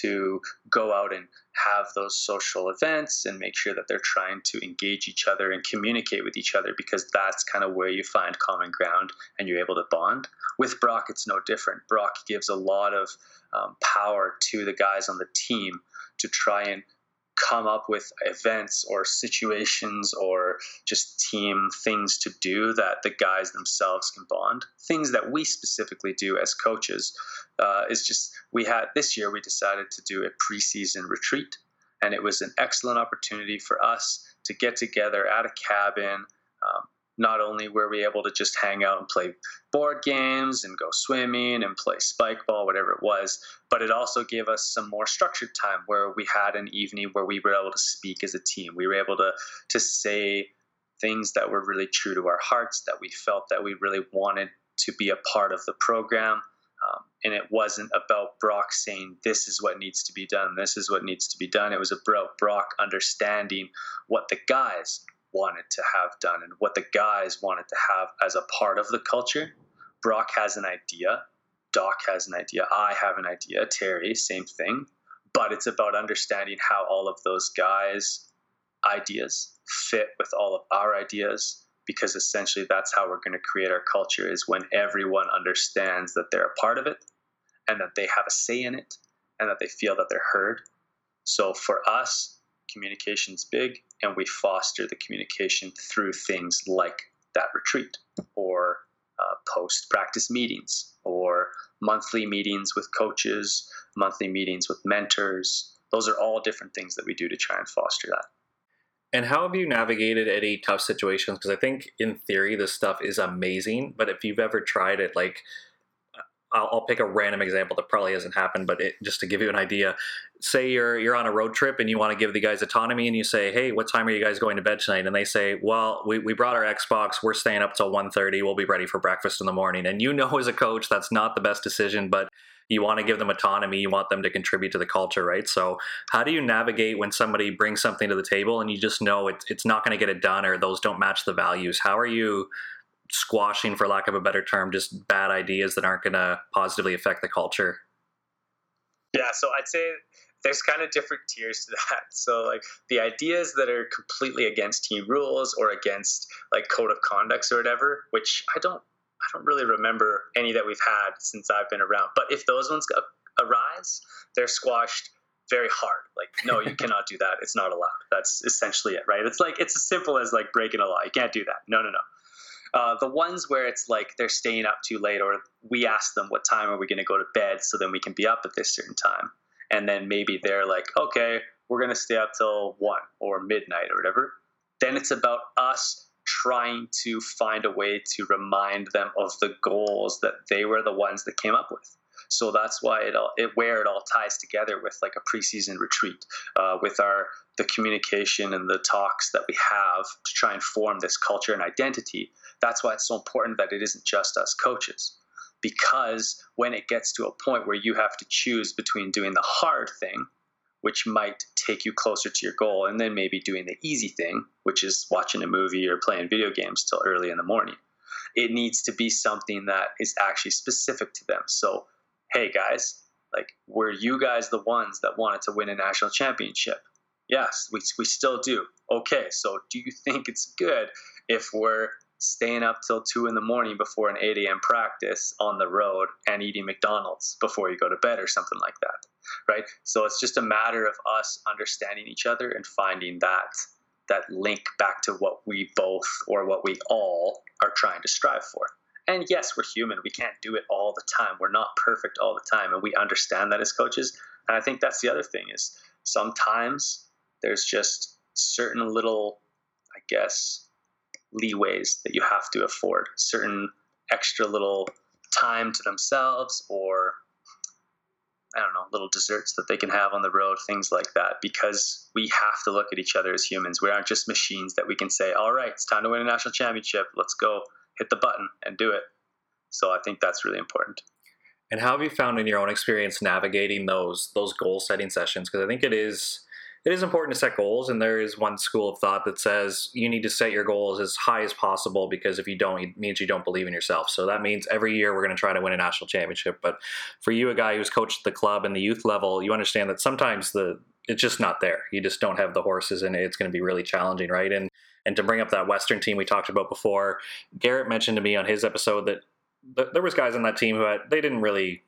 to go out and have those social events and make sure that they're trying to engage each other and communicate with each other because that's kind of where you find common ground and you're able to bond. With Brock, it's no different. Brock gives a lot of um, power to the guys on the team to try and come up with events or situations or just team things to do that the guys themselves can bond. Things that we specifically do as coaches uh, is just we had this year we decided to do a preseason retreat, and it was an excellent opportunity for us to get together at a cabin. Um, not only were we able to just hang out and play board games and go swimming and play spike ball, whatever it was, but it also gave us some more structured time where we had an evening where we were able to speak as a team. We were able to to say things that were really true to our hearts, that we felt that we really wanted to be a part of the program. Um, and it wasn't about Brock saying this is what needs to be done, this is what needs to be done. It was about Brock understanding what the guys wanted to have done and what the guys wanted to have as a part of the culture. Brock has an idea, Doc has an idea, I have an idea, Terry, same thing. But it's about understanding how all of those guys' ideas fit with all of our ideas because essentially that's how we're going to create our culture is when everyone understands that they're a part of it and that they have a say in it and that they feel that they're heard. So for us, communication's big and we foster the communication through things like that retreat or uh, post practice meetings or monthly meetings with coaches, monthly meetings with mentors. Those are all different things that we do to try and foster that. And how have you navigated any tough situations? Because I think in theory this stuff is amazing, but if you've ever tried it, like I'll, I'll, pick a random example that probably hasn't happened, but it, just to give you an idea, say you're you're on a road trip and you want to give the guys autonomy, and you say, "Hey, what time are you guys going to bed tonight?" And they say, "Well, we, we brought our Xbox. We're staying up till 1.30. We'll be ready for breakfast in the morning." And you know, as a coach, that's not the best decision, but you want to give them autonomy. You want them to contribute to the culture, right? So, how do you navigate when somebody brings something to the table and you just know it's it's not going to get it done, or those don't match the values? How are you squashing, for lack of a better term, just bad ideas that aren't going to positively affect the culture? Yeah, so I'd say there's kind of different tiers to that. So like the ideas that are completely against team rules or against like code of conducts or whatever, which I don't I don't really remember any that we've had since I've been around. But if those ones arise, they're squashed very hard. Like, no, you *laughs* cannot do that. It's not allowed. That's essentially it, right? It's like it's as simple as like breaking a law. You can't do that. No, no, no. Uh, the ones where it's like they're staying up too late, or we ask them what time are we going to go to bed, so then we can be up at this certain time, and then maybe they're like, okay, we're going to stay up till one or midnight or whatever. Then it's about us trying to find a way to remind them of the goals that they were the ones that came up with. So that's why it all it where it all ties together with like a preseason retreat, uh, with our the communication and the talks that we have to try and form this culture and identity. That's why it's so important that it isn't just us coaches. Because when it gets to a point where you have to choose between doing the hard thing, which might take you closer to your goal, and then maybe doing the easy thing, which is watching a movie or playing video games till early in the morning. It needs to be something that is actually specific to them. So hey guys, like were you guys the ones that wanted to win a national championship? Yes, we, we still do. Okay, so do you think it's good if we're staying up till 2 in the morning before an 8 a.m. practice on the road and eating McDonald's before you go to bed or something like that, right? So it's just a matter of us understanding each other and finding that that link back to what we both or what we all are trying to strive for. And yes, we're human. We can't do it all the time. We're not perfect all the time, and we understand that as coaches. And I think that's the other thing is sometimes there's just certain little, I guess, leeways that you have to afford, certain extra little time to themselves or I don't know, little desserts that they can have on the road, things like that, because we have to look at each other as humans. We aren't just machines that we can say, all right, it's time to win a national championship. Let's go hit the button and do it. So I think that's really important. And how have you found in your own experience navigating those those goal setting sessions? Because I think it is it is important to set goals, and there is one school of thought that says you need to set your goals as high as possible because if you don't, it means you don't believe in yourself. So that means every year we're going to try to win a national championship. But for you, a guy who's coached the club and the youth level, you understand that sometimes the it's just not there. You just don't have the horses, and it's going to be really challenging, right? And and to bring up that Western team we talked about before, Garrett mentioned to me on his episode that th- there was guys on that team who had, they didn't really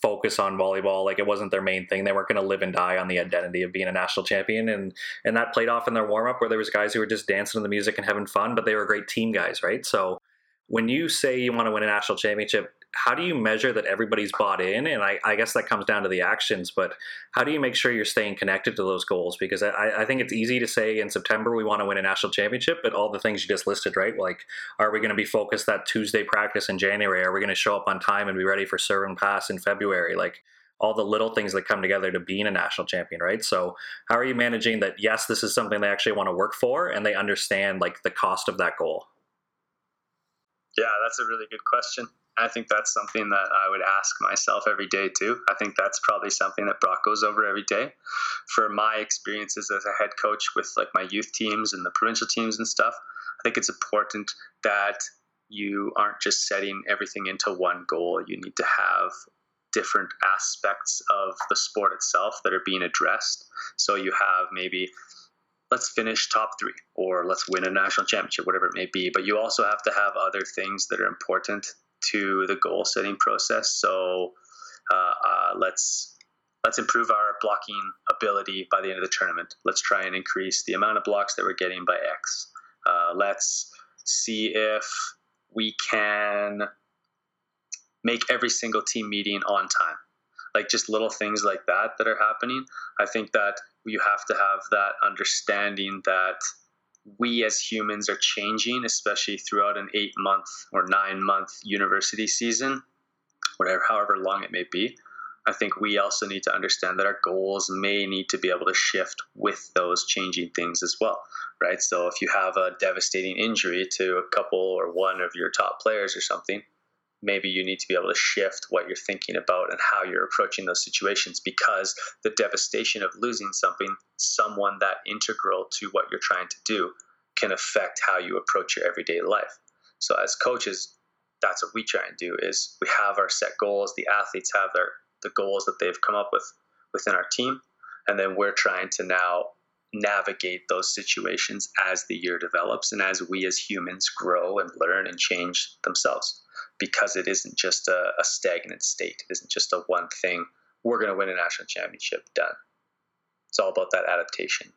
focus on volleyball. Like it wasn't their main thing. They weren't going to live and die on the identity of being a national champion. And and that played off in their warm up where there was guys who were just dancing to the music and having fun, but they were great team guys, right? So when you say you want to win a national championship, how do you measure that everybody's bought in? And I, I, guess that comes down to the actions, but how do you make sure you're staying connected to those goals? Because I, I think it's easy to say in September we want to win a national championship, but all the things you just listed, right? Like, are we going to be focused that Tuesday practice in January? Are we going to show up on time and be ready for serve and pass in February? Like, all the little things that come together to being a national champion, right? So, how are you managing that? Yes, this is something they actually want to work for, and they understand like the cost of that goal. Yeah, that's a really good question. I think that's something that I would ask myself every day too. I think that's probably something that Brock goes over every day. For my experiences as a head coach with like my youth teams and the provincial teams and stuff, I think it's important that you aren't just setting everything into one goal. You need to have different aspects of the sport itself that are being addressed. So you have maybe let's finish top three or let's win a national championship, whatever it may be. But you also have to have other things that are important to the goal setting process. So uh, uh, let's let's improve our blocking ability by the end of the tournament. Let's try and increase the amount of blocks that we're getting by X. Uh, let's see if we can make every single team meeting on time. Like just little things like that that are happening. I think that you have to have that understanding that we as humans are changing, especially throughout an eight month or nine month university season, whatever, however long it may be. I think we also need to understand that our goals may need to be able to shift with those changing things as well, right? So if you have a devastating injury to a couple or one of your top players or something, maybe you need to be able to shift what you're thinking about and how you're approaching those situations because the devastation of losing something, someone that integral to what you're trying to do, can affect how you approach your everyday life. So as coaches, that's what we try and do is we have our set goals, the athletes have their the goals that they've come up with within our team, and then we're trying to now navigate those situations as the year develops and as we as humans grow and learn and change themselves because it isn't just a, a stagnant state. It isn't just a one thing. We're going to win a national championship. Done. It's all about that adaptation.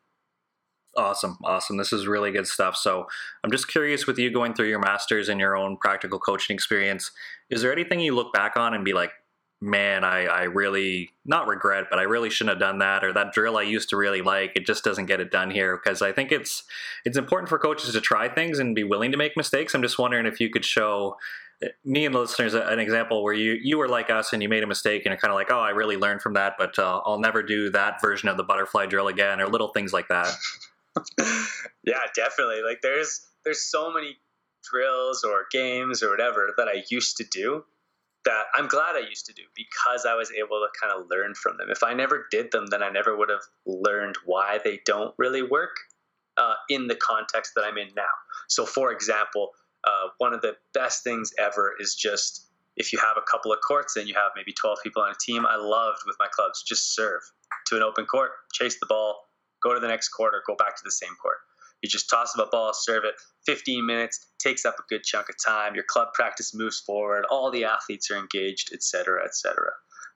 Awesome. Awesome. This is really good stuff. So, I'm just curious with you going through your master's and your own practical coaching experience, is there anything you look back on and be like, man, I, I really, not regret, but I really shouldn't have done that, or that drill I used to really like, it just doesn't get it done here? Because I think it's it's important for coaches to try things and be willing to make mistakes. I'm just wondering if you could show me and the listeners an example where you you were like us and you made a mistake and you're kind of like oh i really learned from that but uh, i'll never do that version of the butterfly drill again or little things like that *laughs* yeah definitely like there's there's so many drills or games or whatever that i used to do that i'm glad i used to do because i was able to kind of learn from them. If i never did them then i never would have learned why they don't really work uh, in the context that i'm in now. So for example uh, one of the best things ever is just if you have a couple of courts and you have maybe 12 people on a team, I loved with my clubs just serve. To an open court, chase the ball, go to the next court, or go back to the same court. You just toss them a ball, serve it. 15 minutes takes up a good chunk of time. Your club practice moves forward. All the athletes are engaged, etc., etc.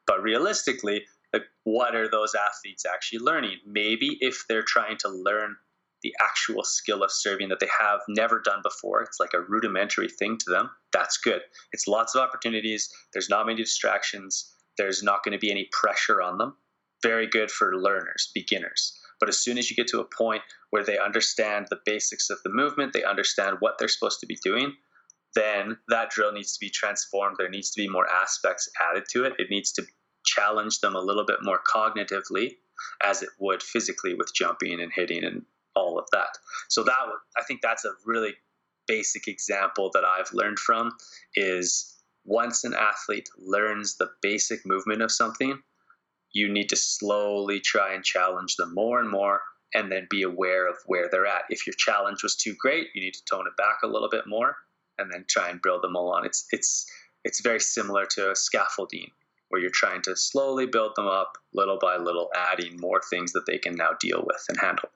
But realistically, like, what are those athletes actually learning? Maybe if they're trying to learn the actual skill of serving that they have never done before. It's like a rudimentary thing to them. That's good. It's lots of opportunities. There's not many distractions. There's not going to be any pressure on them. Very good for learners, beginners. But as soon as you get to a point where they understand the basics of the movement, they understand what they're supposed to be doing, then that drill needs to be transformed. There needs to be more aspects added to it. It needs to challenge them a little bit more cognitively as it would physically with jumping and hitting and all of that. So that I think that's a really basic example that I've learned from is once an athlete learns the basic movement of something, you need to slowly try and challenge them more and more and then be aware of where they're at. If your challenge was too great, you need to tone it back a little bit more and then try and build them along. It's it's it's very similar to scaffolding where you're trying to slowly build them up little by little adding more things that they can now deal with and handle.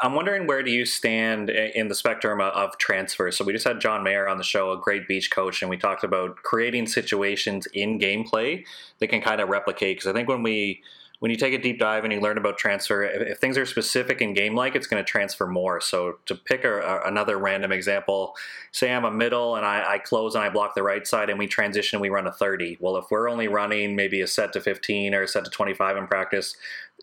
I'm wondering where do you stand in the spectrum of transfer? So we just had John Mayer on the show, a great beach coach, and we talked about creating situations in gameplay that can kind of replicate. Because I think when we when you take a deep dive and you learn about transfer, if, if things are specific and game like, it's going to transfer more. So to pick a, a, another random example, say I'm a middle and I, I, close and I block the right side and we transition and we run a 30. Well, if we're only running maybe a set to 15 or a set to 25 in practice,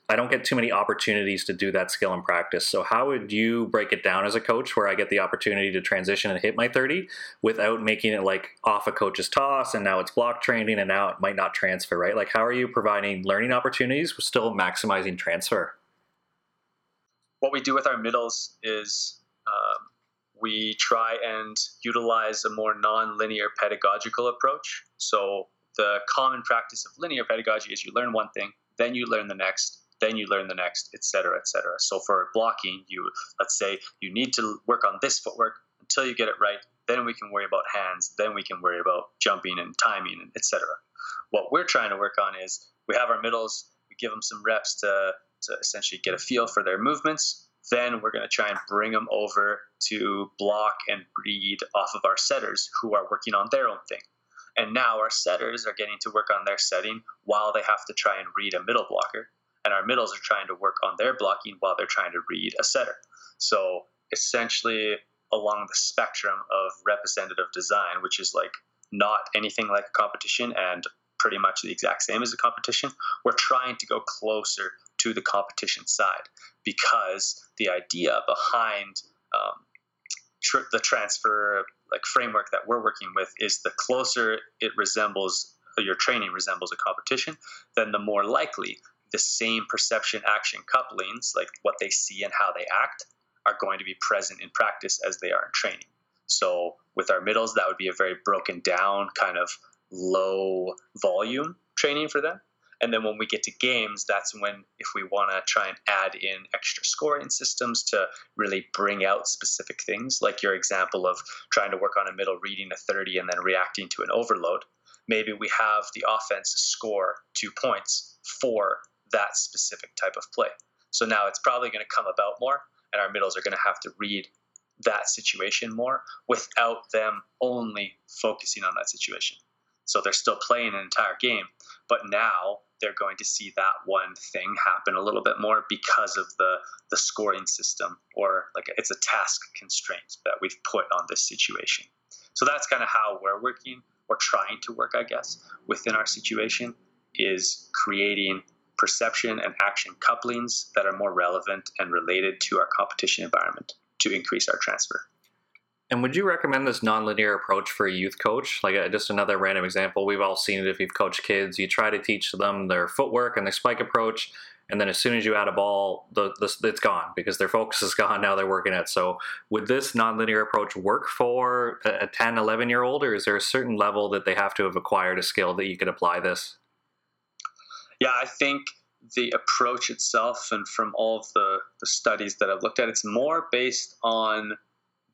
I don't get too many opportunities to do that skill in practice. So how would you break it down as a coach where I get the opportunity to transition and hit my 30 without making it like off a coach's toss and now it's block training and now it might not transfer, right? Like how are you providing learning opportunities with still maximizing transfer? What we do with our middles is um, we try and utilize a more non-linear pedagogical approach. So the common practice of linear pedagogy is you learn one thing, then you learn the next, then you learn the next, etc., etc. So for blocking, you let's say you need to work on this footwork until you get it right. Then we can worry about hands. Then we can worry about jumping and timing and etc. What we're trying to work on is we have our middles. We give them some reps to to essentially get a feel for their movements. Then we're going to try and bring them over to block and read off of our setters who are working on their own thing. And now our setters are getting to work on their setting while they have to try and read a middle blocker and our middles are trying to work on their blocking while they're trying to read a setter. So essentially, along the spectrum of representative design, which is like not anything like a competition and pretty much the exact same as a competition, we're trying to go closer to the competition side because the idea behind um, tr- the transfer like framework that we're working with is the closer it resembles your training resembles a competition, then the more likely the same perception action couplings, like what they see and how they act, are going to be present in practice as they are in training. So with our middles, that would be a very broken down kind of low volume training for them. And then when we get to games, that's when, if we want to try and add in extra scoring systems to really bring out specific things, like your example of trying to work on a middle reading a 30 and then reacting to an overload, maybe we have the offense score two points for that specific type of play. So now it's probably going to come about more, and our middles are going to have to read that situation more without them only focusing on that situation. So they're still playing an entire game, but now they're going to see that one thing happen a little bit more because of the the scoring system or like it's a task constraint that we've put on this situation. So that's kind of how we're working or trying to work, I guess, within our situation is creating perception and action couplings that are more relevant and related to our competition environment to increase our transfer. And would you recommend this nonlinear approach for a youth coach? Like uh, just another random example, we've all seen it if you've coached kids. You try to teach them their footwork and their spike approach, and then as soon as you add a ball, the, the, it's gone because their focus is *laughs* gone. Now they're working it. So would this nonlinear approach work for a 10, 11 year old, or is there a certain level that they have to have acquired a skill that you could apply this? Yeah, I think the approach itself, and from all of the, the studies that I've looked at, it's more based on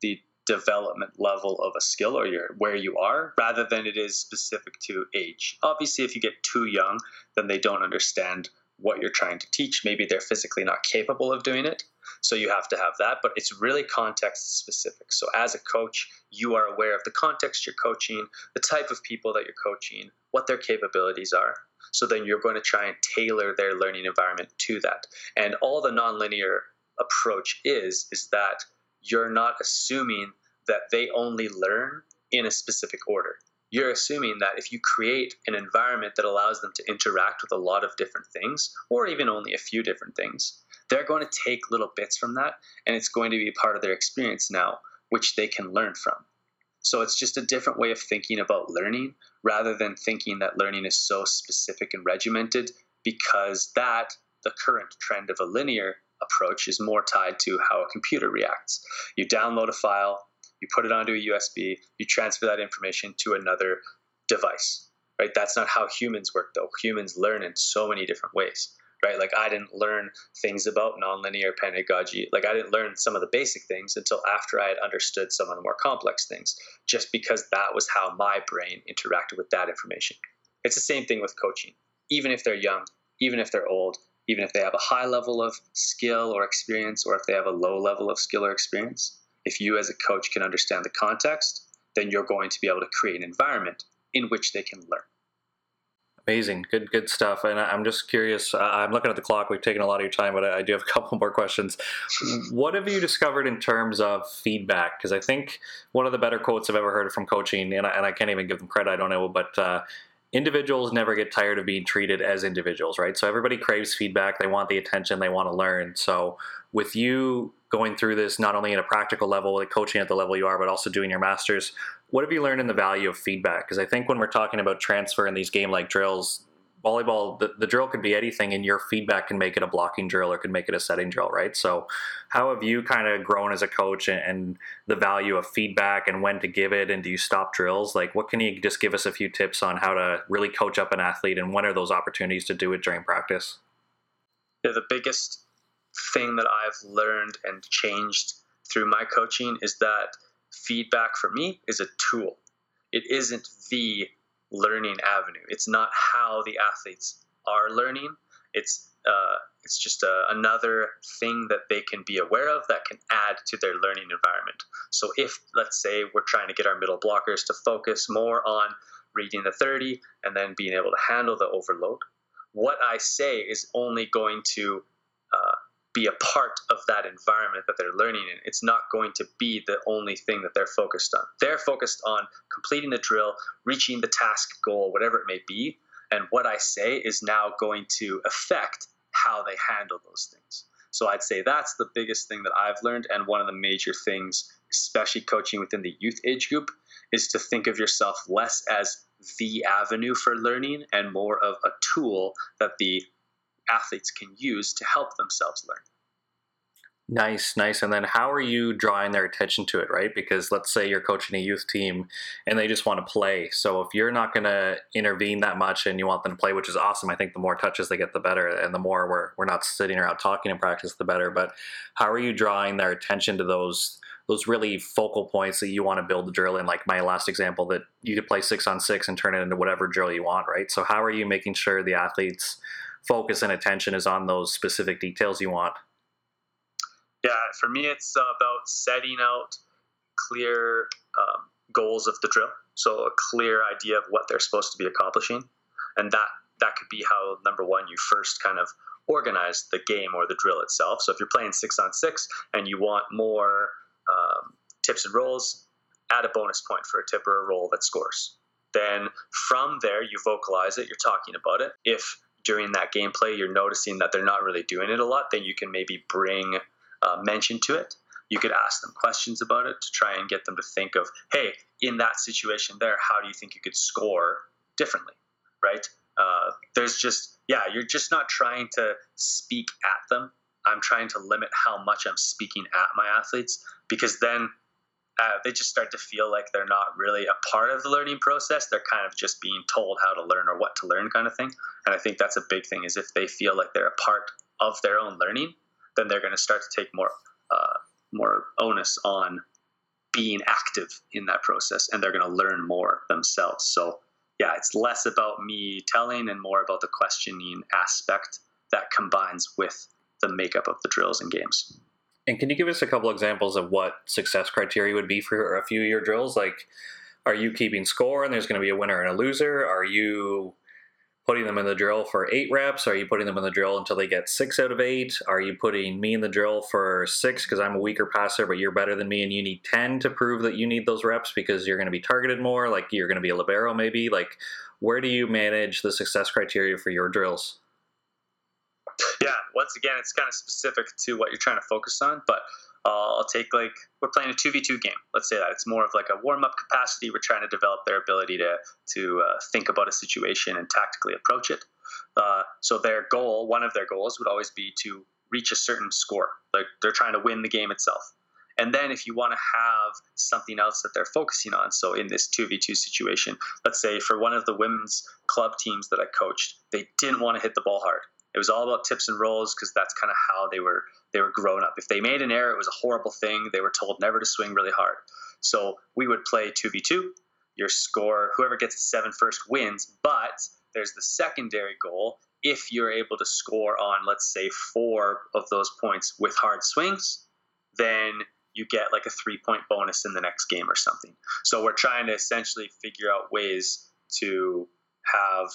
the development level of a skill or your where you are rather than it is specific to age. Obviously, if you get too young, then they don't understand what you're trying to teach. Maybe they're physically not capable of doing it. So you have to have that, but it's really context specific. So as a coach, you are aware of the context you're coaching, the type of people that you're coaching, what their capabilities are. So then you're going to try and tailor their learning environment to that. And all the nonlinear approach is is that you're not assuming that they only learn in a specific order. You're assuming that if you create an environment that allows them to interact with a lot of different things, or even only a few different things, they're going to take little bits from that and it's going to be part of their experience now, which they can learn from. So it's just a different way of thinking about learning rather than thinking that learning is so specific and regimented because that, the current trend of a linear approach, is more tied to how a computer reacts. You download a file, you put it onto a USB, you transfer that information to another device. Right? That's not how humans work though. Humans learn in so many different ways right? Like I didn't learn things about nonlinear pedagogy. Like I didn't learn some of the basic things until after I had understood some of the more complex things, just because that was how my brain interacted with that information. It's the same thing with coaching. Even if they're young, even if they're old, even if they have a high level of skill or experience, or if they have a low level of skill or experience. If you, as a coach, can understand the context, then you're going to be able to create an environment in which they can learn. Amazing, good, good stuff. And I'm just curious. I'm looking at the clock. We've taken a lot of your time, but I do have a *laughs* couple more questions. what have you discovered in terms of feedback? Because I think one of the better quotes I've ever heard from coaching, and I, and I can't even give them credit. I don't know, but uh, individuals never get tired of being treated as individuals, right? So everybody craves feedback. They want the attention. They want to learn. So with you going through this, not only at a practical level, like coaching at the level you are, but also doing your masters, what have you learned in the value of feedback? Because I think when we're talking about transfer in these game like drills, volleyball, the, the drill could be anything, and your feedback can make it a blocking drill or can make it a setting drill, right? So, how have you kind of grown as a coach and, and, the value of feedback and when to give it? And do you stop drills? Like, what can you just give us a few tips on how to really coach up an athlete and when are those opportunities to do it during practice? Yeah, the biggest thing that I've learned and changed through my coaching is that feedback for me is a tool. It isn't the learning avenue. It's not how the athletes are learning. It's uh, it's just a, another thing that they can be aware of that can add to their learning environment. So if let's say we're trying to get our middle blockers to focus more on reading the 30 and then being able to handle the overload, what I say is only going to uh, be a part of that environment that they're learning in. It's not going to be the only thing that they're focused on. They're focused on completing the drill, reaching the task goal, whatever it may be. And what I say is now going to affect how they handle those things. So I'd say that's the biggest thing that I've learned. And one of the major things, especially coaching within the youth age group, is to think of yourself less as the avenue for learning and more of a tool that the athletes can use to help themselves learn. Nice, nice. And then how are you drawing their attention to it, right? Because let's say you're coaching a youth team and they just want to play. So if you're not going to intervene that much and you want them to play, which is awesome, I think the more touches they get, the better. And the more we're, we're not sitting around talking in practice, the better. But how are you drawing their attention to those those really focal points that you want to build the drill in? Like my last example, that you could play six on six and turn it into whatever drill you want, right? So how are you making sure the athletes' focus and attention is on those specific details you want? Yeah, for me, it's about setting out clear um, goals of the drill. So a clear idea of what they're supposed to be accomplishing, and that that could be how number one you first kind of organize the game or the drill itself. So if you're playing six on six and you want more um, tips and rolls, add a bonus point for a tip or a roll that scores. Then from there, you vocalize it. You're talking about it. If during that gameplay you're noticing that they're not really doing it a lot, then you can maybe bring uh, mention to it. You could ask them questions about it to try and get them to think of, hey, in that situation there, how do you think you could score differently, right? Uh, there's just, yeah, you're just not trying to speak at them. I'm trying to limit how much I'm speaking at my athletes because then uh, they just start to feel like they're not really a part of the learning process. They're kind of just being told how to learn or what to learn, kind of thing. And I think that's a big thing is if they feel like they're a part of their own learning, then they're going to start to take more uh, more onus on being active in that process, and they're going to learn more themselves. So yeah, it's less about me telling and more about the questioning aspect that combines with the makeup of the drills and games. And can you give us a couple examples of what success criteria would be for a few of your drills? Like, are you keeping score and there's going to be a winner and a loser? Are you putting them in the drill for eight reps? Are you putting them in the drill until they get six out of eight? Are you putting me in the drill for six because I'm a weaker passer, but you're better than me and you need 10 to prove that you need those reps because you're going to be targeted more? Like you're going to be a Libero maybe? Like, where do you manage the success criteria for your drills? Yeah, once again, it's kind of specific to what you're trying to focus on, but uh, I'll take like we're playing a two v two game. Let's say that it's more of like a warm up capacity. We're trying to develop their ability to to uh, think about a situation and tactically approach it. Uh, so their goal, one of their goals, would always be to reach a certain score. Like they're trying to win the game itself. And then if you want to have something else that they're focusing on, so in this 2v2 situation, let's say for one of the women's club teams that I coached, they didn't want to hit the ball hard. It was all about tips and rolls because that's kind of how they were they were grown up. If they made an error, it was a horrible thing. They were told never to swing really hard. So we would play 2v2. Your score, whoever gets the seven first wins, but there's the secondary goal if you're able to score on, let's say, four of those points with hard swings, then you get like a three point bonus in the next game or something. So we're trying to essentially figure out ways to have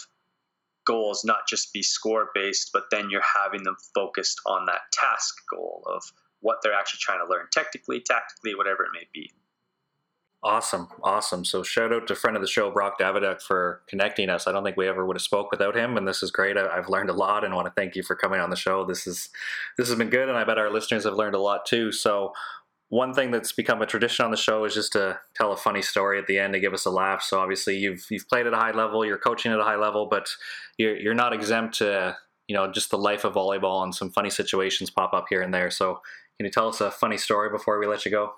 goals not just be score based, but then you're having them focused on that task goal of what they're actually trying to learn technically, tactically, whatever it may be. Awesome, awesome. So shout out to friend of the show Brock Davidiuk for connecting us. I don't think we ever would have spoke without him, and this is great. I, have learned a lot, and want to thank you for coming on the show. This is this has been good, and I bet our listeners have learned a lot too. So one thing that's become a tradition on the show is just to tell a funny story at the end to give us a laugh. So obviously you've you've played at a high level, you're coaching at a high level, but you're you're not exempt to you know just the life of volleyball and some funny situations pop up here and there. So can you tell us a funny story before we let you go?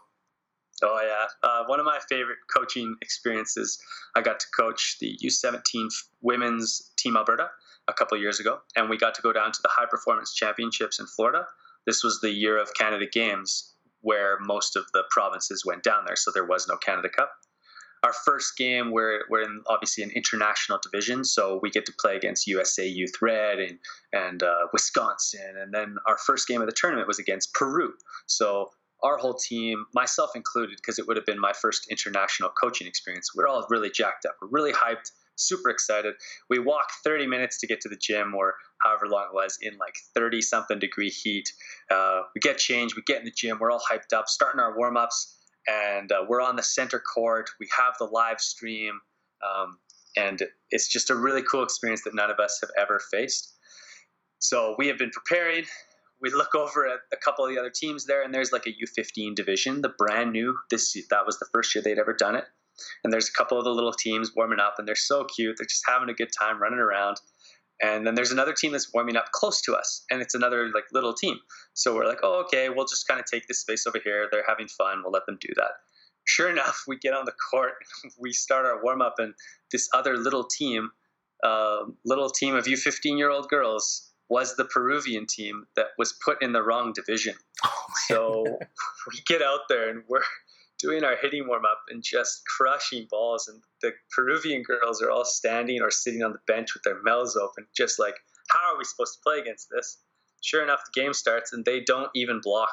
Oh yeah, uh, one of my favorite coaching experiences. I got to coach the U17 women's team Alberta a couple years ago, and we got to go down to the High Performance Championships in Florida. This was the year of Canada Games, where most of the provinces went down there, so there was no Canada Cup. Our first game, we're, we're in obviously an international division, so we get to play against USA Youth Red and, and uh, Wisconsin. And then our first game of the tournament was against Peru. So our whole team, myself included, because it would have been my first international coaching experience, we're all really jacked up. We're really hyped, super excited. We walk 30 minutes to get to the gym or however long it was in like 30 something degree heat. Uh, we get changed, we get in the gym, we're all hyped up, starting our warm ups, and uh, we're on the center court. We have the live stream, um, and it's just a really cool experience that none of us have ever faced. So we have been preparing we look over at a couple of the other teams there, and there's like a U15 division, the brand new. This that was the first year they'd ever done it, and there's a couple of the little teams warming up, and they're so cute. They're just having a good time running around. And then there's another team that's warming up close to us, and it's another like little team. So we're like, oh, okay, we'll just kind of take this space over here. They're having fun. We'll let them do that. Sure enough, we get on the court, *laughs* we start our warm up, and this other little team, uh, little team of you 15 year old girls, was the Peruvian team that was put in the wrong division. Oh, so *laughs* we get out there and we're doing our hitting warm up and just crushing balls. And the Peruvian girls are all standing or sitting on the bench with their mouths open, just like, how are we supposed to play against this? Sure enough, the game starts and they don't even block.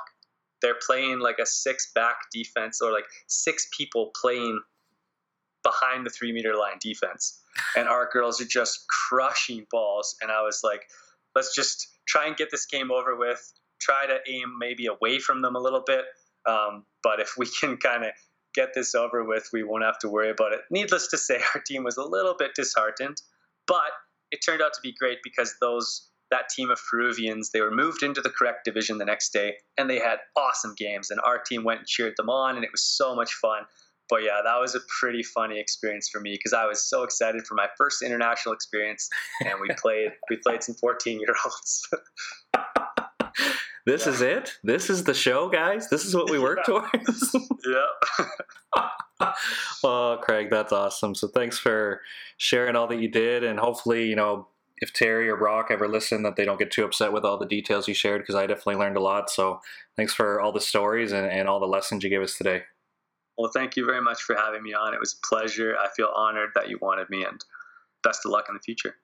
They're playing like a six back defense or like six people playing behind the three meter line defense. And our girls are just crushing balls. And I was like, let's just try and get this game over with. Try to aim maybe away from them a little bit. Um, but if we *laughs* can kind of get this over with, we won't have to worry about it. Needless to say, *laughs* our team was a little bit disheartened, but it turned out to be great because those that team of Peruvians they were moved into the correct division the next day, and they had awesome games. And our team went and cheered them on, and it was so much fun but yeah, that was a pretty funny experience for me because I was so excited for my first international experience, and we *laughs* played we played some fourteen year olds. This yeah. is it. This is the show, guys. This is what we work *laughs* yeah. towards. yeah. *laughs* oh, Craig, that's awesome. So thanks for sharing all that you did, and hopefully, you know, if Terry or Brock ever listen, that they don't get too upset with all the details you shared because I definitely learned a lot. So thanks for all the stories and, and all the lessons you gave us today. Well, thank you very much for having me on. It was a pleasure. I feel honored that you wanted me, and best of luck in the future.